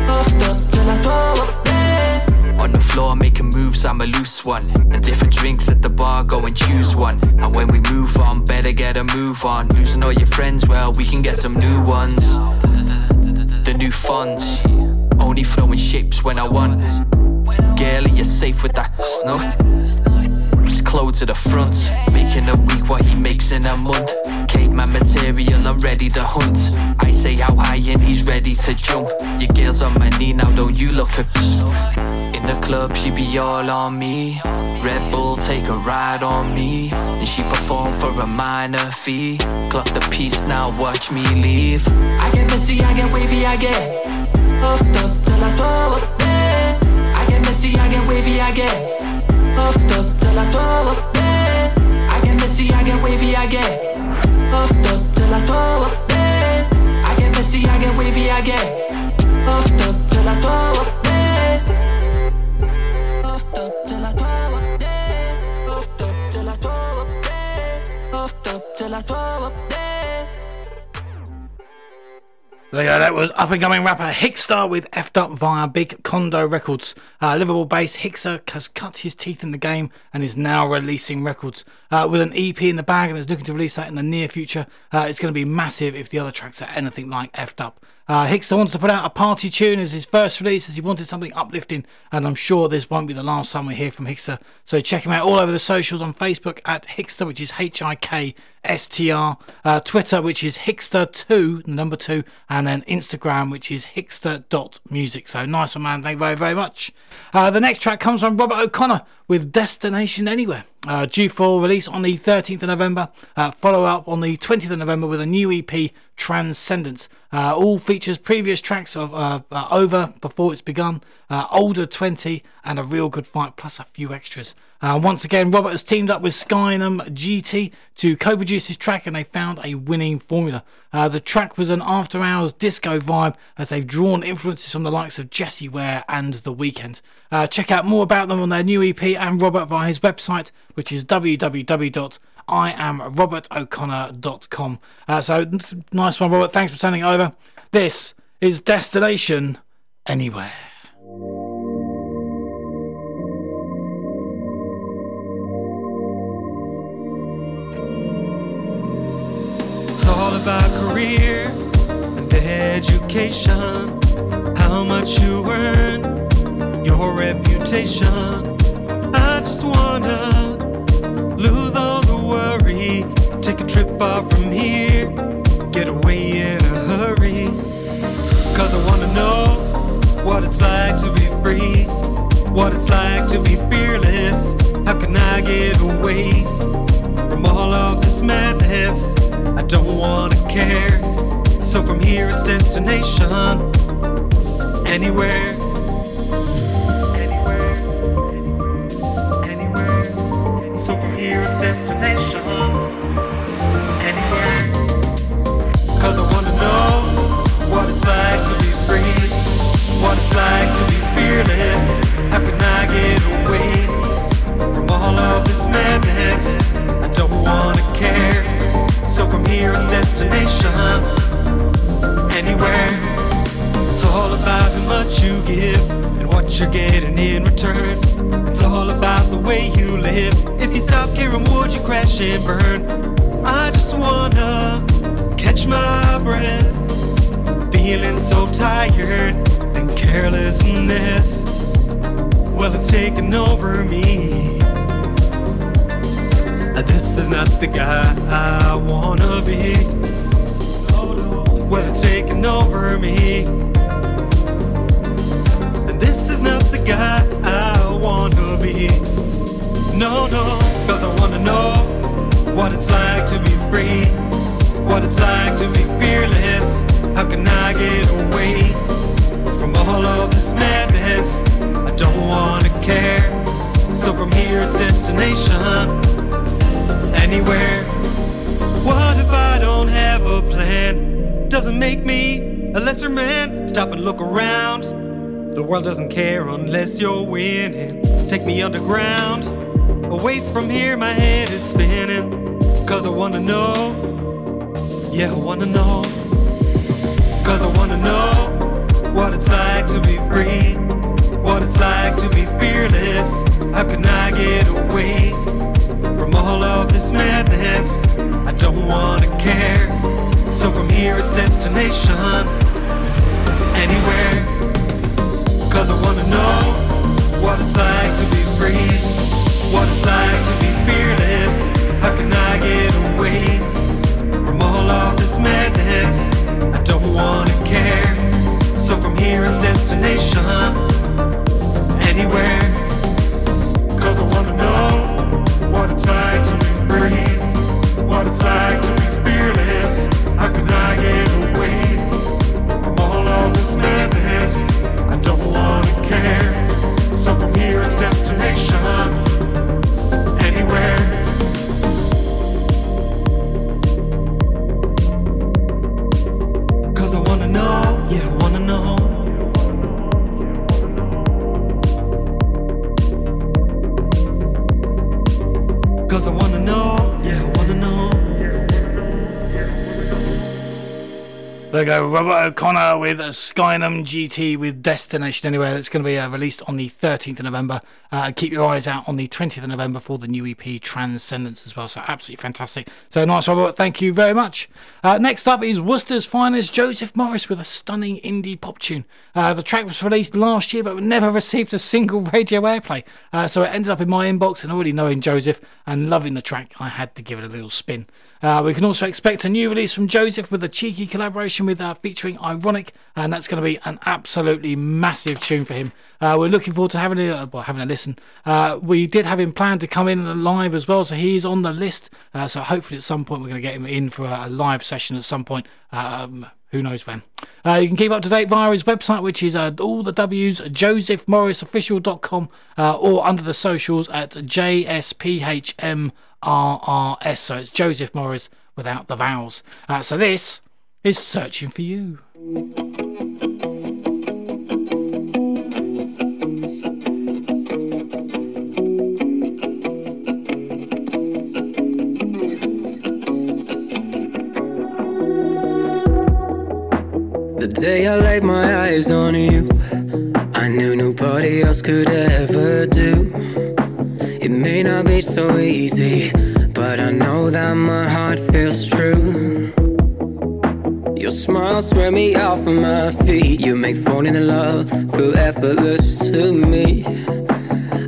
Speaker 6: puffed up till I throw up.
Speaker 8: On the floor making moves, I'm a loose one. And different drinks at the bar, go and choose one. And when we move on, better get a move on. Losing all your friends, well, we can get some new ones. The new funds, only flowing shapes when I want. Girl, are you safe with that snuff? It's close to the front, making a week what he makes in a month. Caveman material, I'm ready to hunt. I say how high and he's ready to jump. Your girl's on my knee now, don't you look a In the club, she be all on me. Red Bull take a ride on me. And she perform for a minor fee. Clock the piece now, watch me leave.
Speaker 6: I get messy, I get wavy, I get puffed up till I throw up dead. I get messy, I get wavy, I get puffed up till I throw up dead. I get messy, I get wavy, I get puffed up till I throw up dead. I get messy, I get wavy, I get puffed up till I throw up. Puffed up till I throw up. Puffed up till I throw up. Puffed up till I throw up.
Speaker 3: There you go, that was up and coming rapper HiKStr with Effed Up via Big Condo Records. Uh, Liverpool based HiKStr has cut his teeth in the game and is now releasing records. Uh, with an EP in the bag and is looking to release that in the near future. Uh, it's going to be massive if the other tracks are anything like Effed Up. Uh, HiKStr wants to put out a party tune as his first release as he wanted something uplifting, and I'm sure this won't be the last time we hear from HiKStr. So check him out all over the socials on Facebook at HiKStr, which is H I K S T R, uh, Twitter, which is HiKStr2, number two, and then Instagram, which is HiKStr.music. So nice one, man. Thank you very, very much. Uh, the next track comes from Robert O'Connor with Destination Anywhere. Uh, due for release on the 13th of November. Uh, follow up on the 20th of November with a new EP, Transcendence. Uh, all features previous tracks of uh, Over Before It's Begun, Older 20, and a real good fight, plus a few extras. Uh, once again, Robert has teamed up with Skynum GT to co produce his track, and they found a winning formula. Uh, the track was an after hours disco vibe as they've drawn influences from the likes of Jessie Ware and The Weeknd. Uh, check out more about them on their new EP and Robert via his website, which is www.iamrobertoconnor.com. Uh, so, nice one, Robert. Thanks for sending over. This is Destination Anywhere.
Speaker 12: All about career and education. How much you earn, your reputation. I just wanna lose all the worry. Take a trip far from here, get away in a hurry. Cause I wanna know what it's like to be free, what it's like to be fearless. How can I get away from all of this madness? I don't wanna care. So from here it's destination anywhere. Anywhere. Anywhere. So from here it's destination anywhere. Cause I wanna know what it's like to be free, what it's like to be fearless. How can I get away from all of this madness? I don't wanna care. So from here it's destination anywhere. It's all about how much you give and what you're getting in return. It's all about the way you live. If you stop caring, would you crash and burn? I just wanna catch my breath, feeling so tired and carelessness. Well, it's taking over me. This is not the guy I wanna be. Well, it's taken over me. This is not the guy I wanna be. No, no, cause I wanna know what it's like to be free, what it's like to be fearless. How can I get away from all of this madness? I don't wanna care. So from here it's destination anywhere. What if I don't have a plan? Doesn't make me a lesser man. Stop and look around. The world doesn't care unless you're winning. Take me underground. Away from here, my head is spinning. Cause I wanna know. Yeah, I wanna know. Cause I wanna know what it's like to be free. What it's like to be fearless. How can I get away from all of this madness? I don't wanna care. So from here it's destination anywhere. Cause I wanna know what it's like to be free, what it's like to be fearless. How can I get away from all of this madness? I don't wanna care. So from here it's destination anywhere. Like to be free, what it's like to be fearless. How can I get away from all of this madness? I don't wanna care. So from here it's destination
Speaker 3: There we go, Robert O'Connor with Skynum GT with Destination Anywhere. That's going to be uh, released on the 13th of November. Uh, keep your eyes out on the 20th of November for the new EP Transcendence as well. So absolutely fantastic. So nice, Robert. Thank you very much. Uh, next up is Worcester's finest Joseph Morris with a stunning indie pop tune. Uh, the track was released last year but never received a single radio airplay. Uh, so it ended up in my inbox and already knowing Joseph and loving the track, I had to give it a little spin. Uh, we can also expect a new release from Joseph with a cheeky collaboration with uh, featuring Ironic, and that's going to be an absolutely massive tune for him. Uh, we're looking forward to having a well, having a listen. Uh, we did have him planned to come in live as well, so he's on the list. Uh, so hopefully at some point we're going to get him in for a, a live session at some point. Um, who knows when. Uh, you can keep up to date via his website, which is uh, all the W's, josephmorrisofficial.com, uh, or under the socials at JSPHMRRS. So it's Joseph Morris without the vowels. Uh, so this is Searching for You.
Speaker 13: The day I laid my eyes on you, I knew nobody else could ever do. It may not be so easy, but I know that my heart feels true. Your smile swear me off of my feet. You make falling in love feel effortless to me.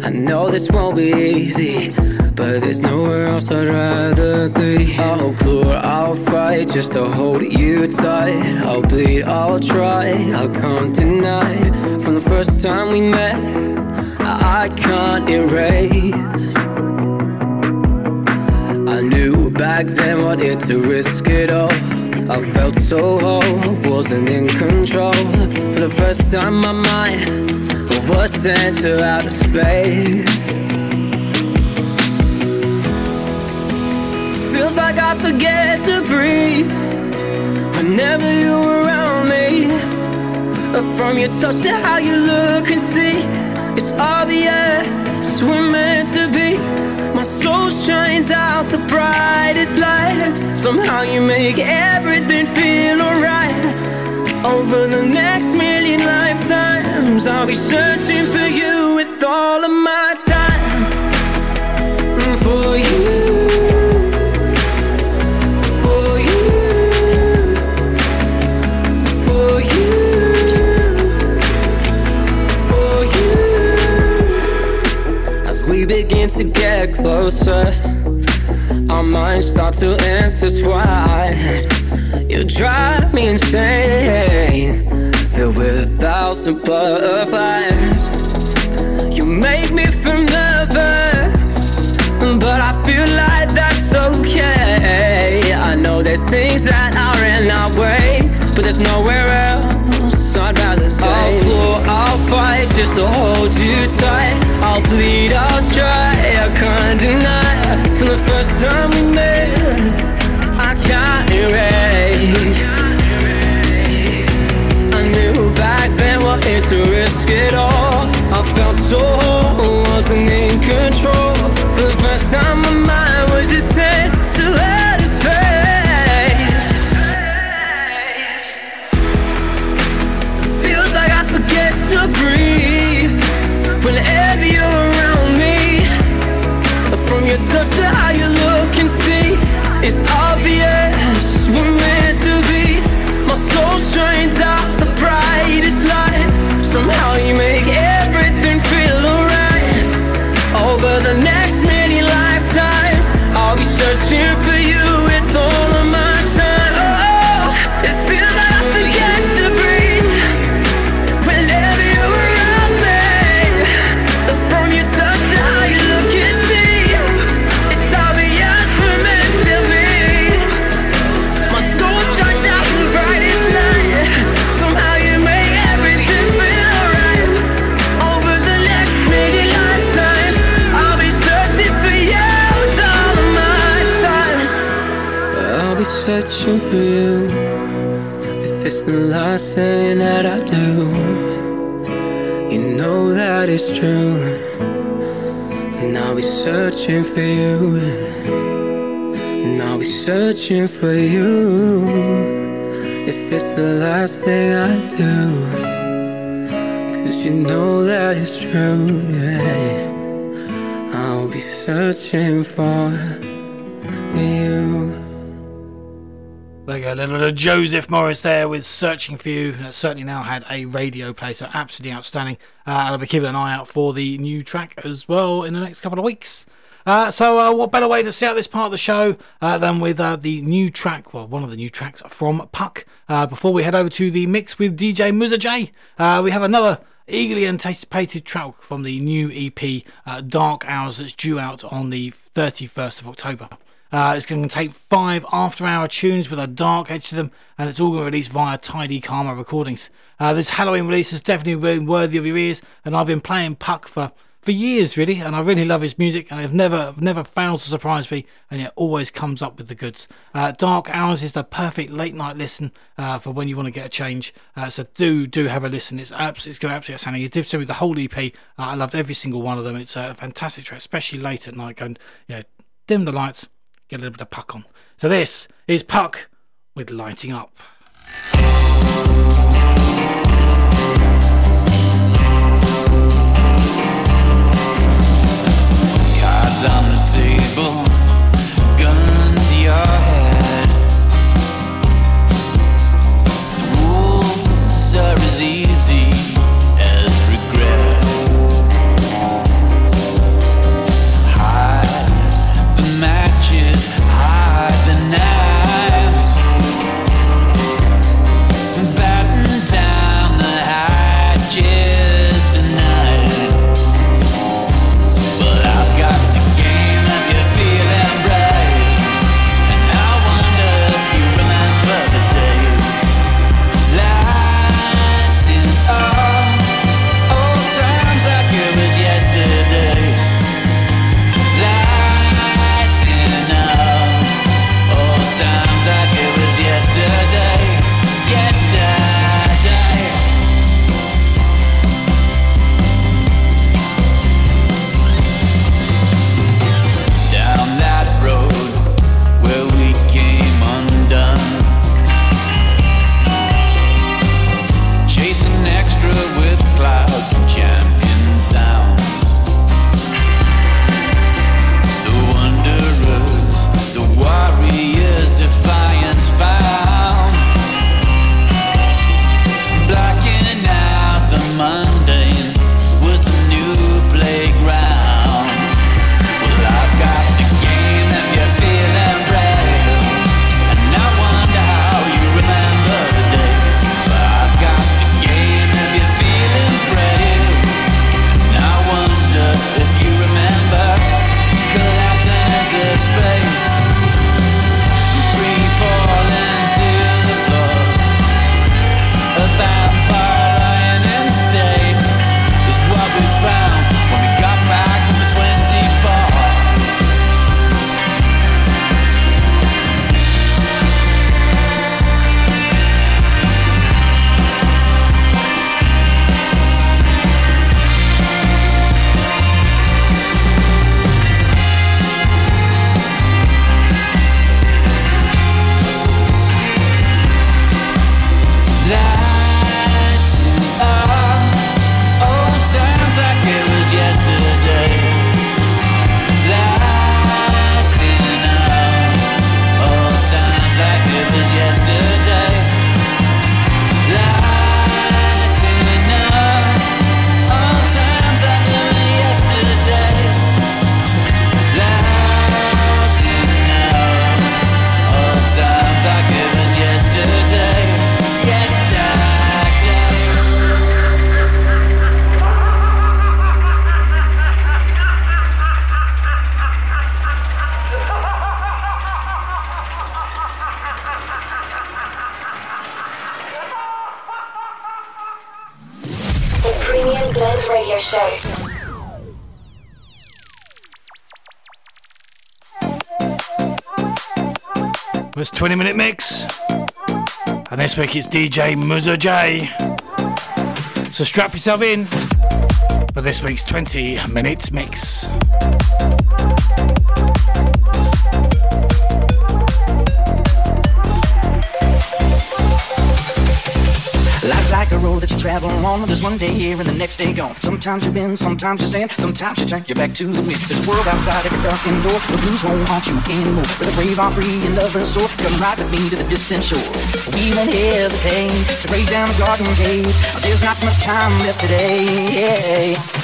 Speaker 13: I know this won't be easy, but there's nowhere else I'd rather be. I'll pour, I'll fight just to hold you tight. I'll bleed, I'll try, I can't deny. From the first time we met, I can't erase. I knew back then wanted to risk it all. I felt so whole, wasn't in control. For the first time, my mind was sent to outer space. Feels like I forget to breathe whenever you're around me. From your touch to how you look and see, obvious we're meant to be. My soul shines out the brightest light. Somehow you make everything feel alright. Over the next million lifetimes, I'll be searching for you with all of my time. For you. Begin to get closer, our minds start to intertwine. You drive me insane, filled with a thousand butterflies. You make me feel nervous, but I feel like that's okay. I know there's things that are in our way, but there's nowhere else I'd rather stay. I'll pour, I'll fight just to hold you tight. Bleed, I'll try, I can't deny. From the first time we met, I can't erase.
Speaker 3: Joseph Morris there with Searching for You. That certainly now had a radio play, so absolutely outstanding. Uh, and I'll be keeping an eye out for the new track as well in the next couple of weeks. Uh, so, uh, what better way to see out this part of the show uh, than with uh, the new track, well, one of the new tracks from PUKK. Uh, before we head over to the mix with DJ Muza J, uh, we have another eagerly anticipated track from the new EP Dark Hours that's due out on the 31st of October. Uh, it's going to take five after hour tunes with a dark edge to them, and it's all going to release via Tidy Karma Recordings. Uh, this Halloween release has definitely been worthy of your ears, and I've been playing PUKK for, for years, really, and I really love his music, and I've never never failed to surprise me, and yet always comes up with the goods. Uh, dark Hours is the perfect late night listen uh, for when you want to get a change, uh, so do do have a listen. It's absolutely, it's absolutely outstanding. Did so with the whole EP. Uh, I loved every single one of them. It's a fantastic track, especially late at night, going, you know, dim the lights, get a little bit of PUKK on. So this is PUKK with Lighting Up.
Speaker 4: Cards on the table, gun to your head. The rules are as easy
Speaker 3: week it's DJ Muza J. So strap yourself in for this week's 20 minutes mix.
Speaker 1: Life's like a road that you travel on. There's one day here and the next day gone. Sometimes you bend, sometimes you stand, sometimes you turn your back to the wind. There's a world outside every dark door. The blues won't haunt you anymore. For the brave are free and lovers soar. Come ride with me to the distant shore. We won't hesitate to break down the garden gate. There's not much time left today. Yeah.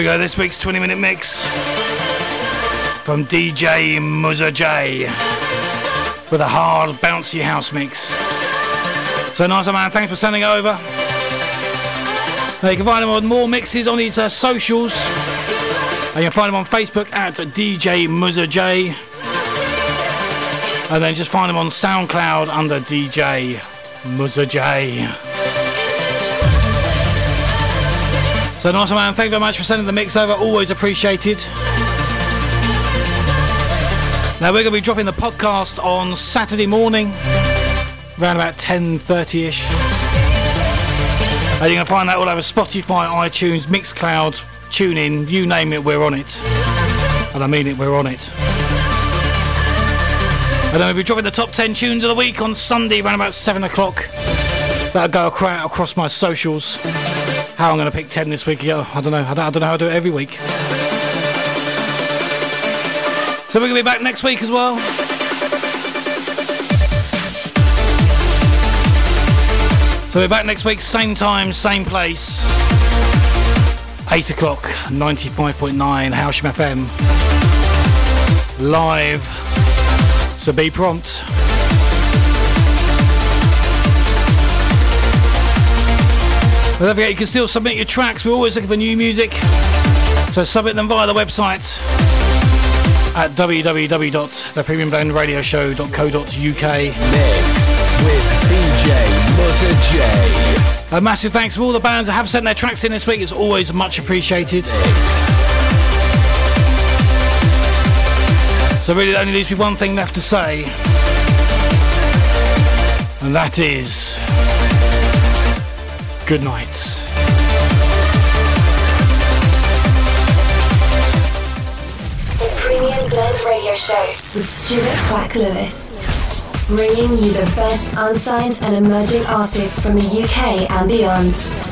Speaker 3: We go, this week's 20 minute mix from DJ Muza J with a hard, bouncy house mix. So nice, man. Thanks for sending over. Now you can find him on more mixes on his uh, socials. And you can find him on Facebook at DJ Muza J. And then just find him on SoundCloud under DJ Muza J. So nice, man. Thank you very much for sending the mix over. Always appreciated. Now we're going to be dropping the podcast on Saturday morning, around about 10:30ish. And you can find that all over Spotify, iTunes, Mixcloud, TuneIn, you name it, we're on it. And I mean it, we're on it. And then we'll be dropping the top 10 tunes of the week on Sunday, around about 7 o'clock. That'll go across my socials. How I'm going to pick 10 this week, I don't know. I don't, I don't know how I do it every week. So we're going to be back next week as well. So we're back next week, same time, same place. 8 o'clock, 95.9 Howsham FM. Live. So be prompt. Don't forget, you can still submit your tracks. We're always looking for new music. So submit them via the website at www.thepremiumblendradioshow.co.uk.
Speaker 2: Mix with DJ Muza J.
Speaker 3: A massive thanks to all the bands that have sent their tracks in this week. It's always much appreciated. So really, there only leaves me one thing left to say, and that is good night.
Speaker 14: The Premium Blend Radio Show with Stuart Clack Lewis. Bringing you the best unsigned and emerging artists from the UK and beyond.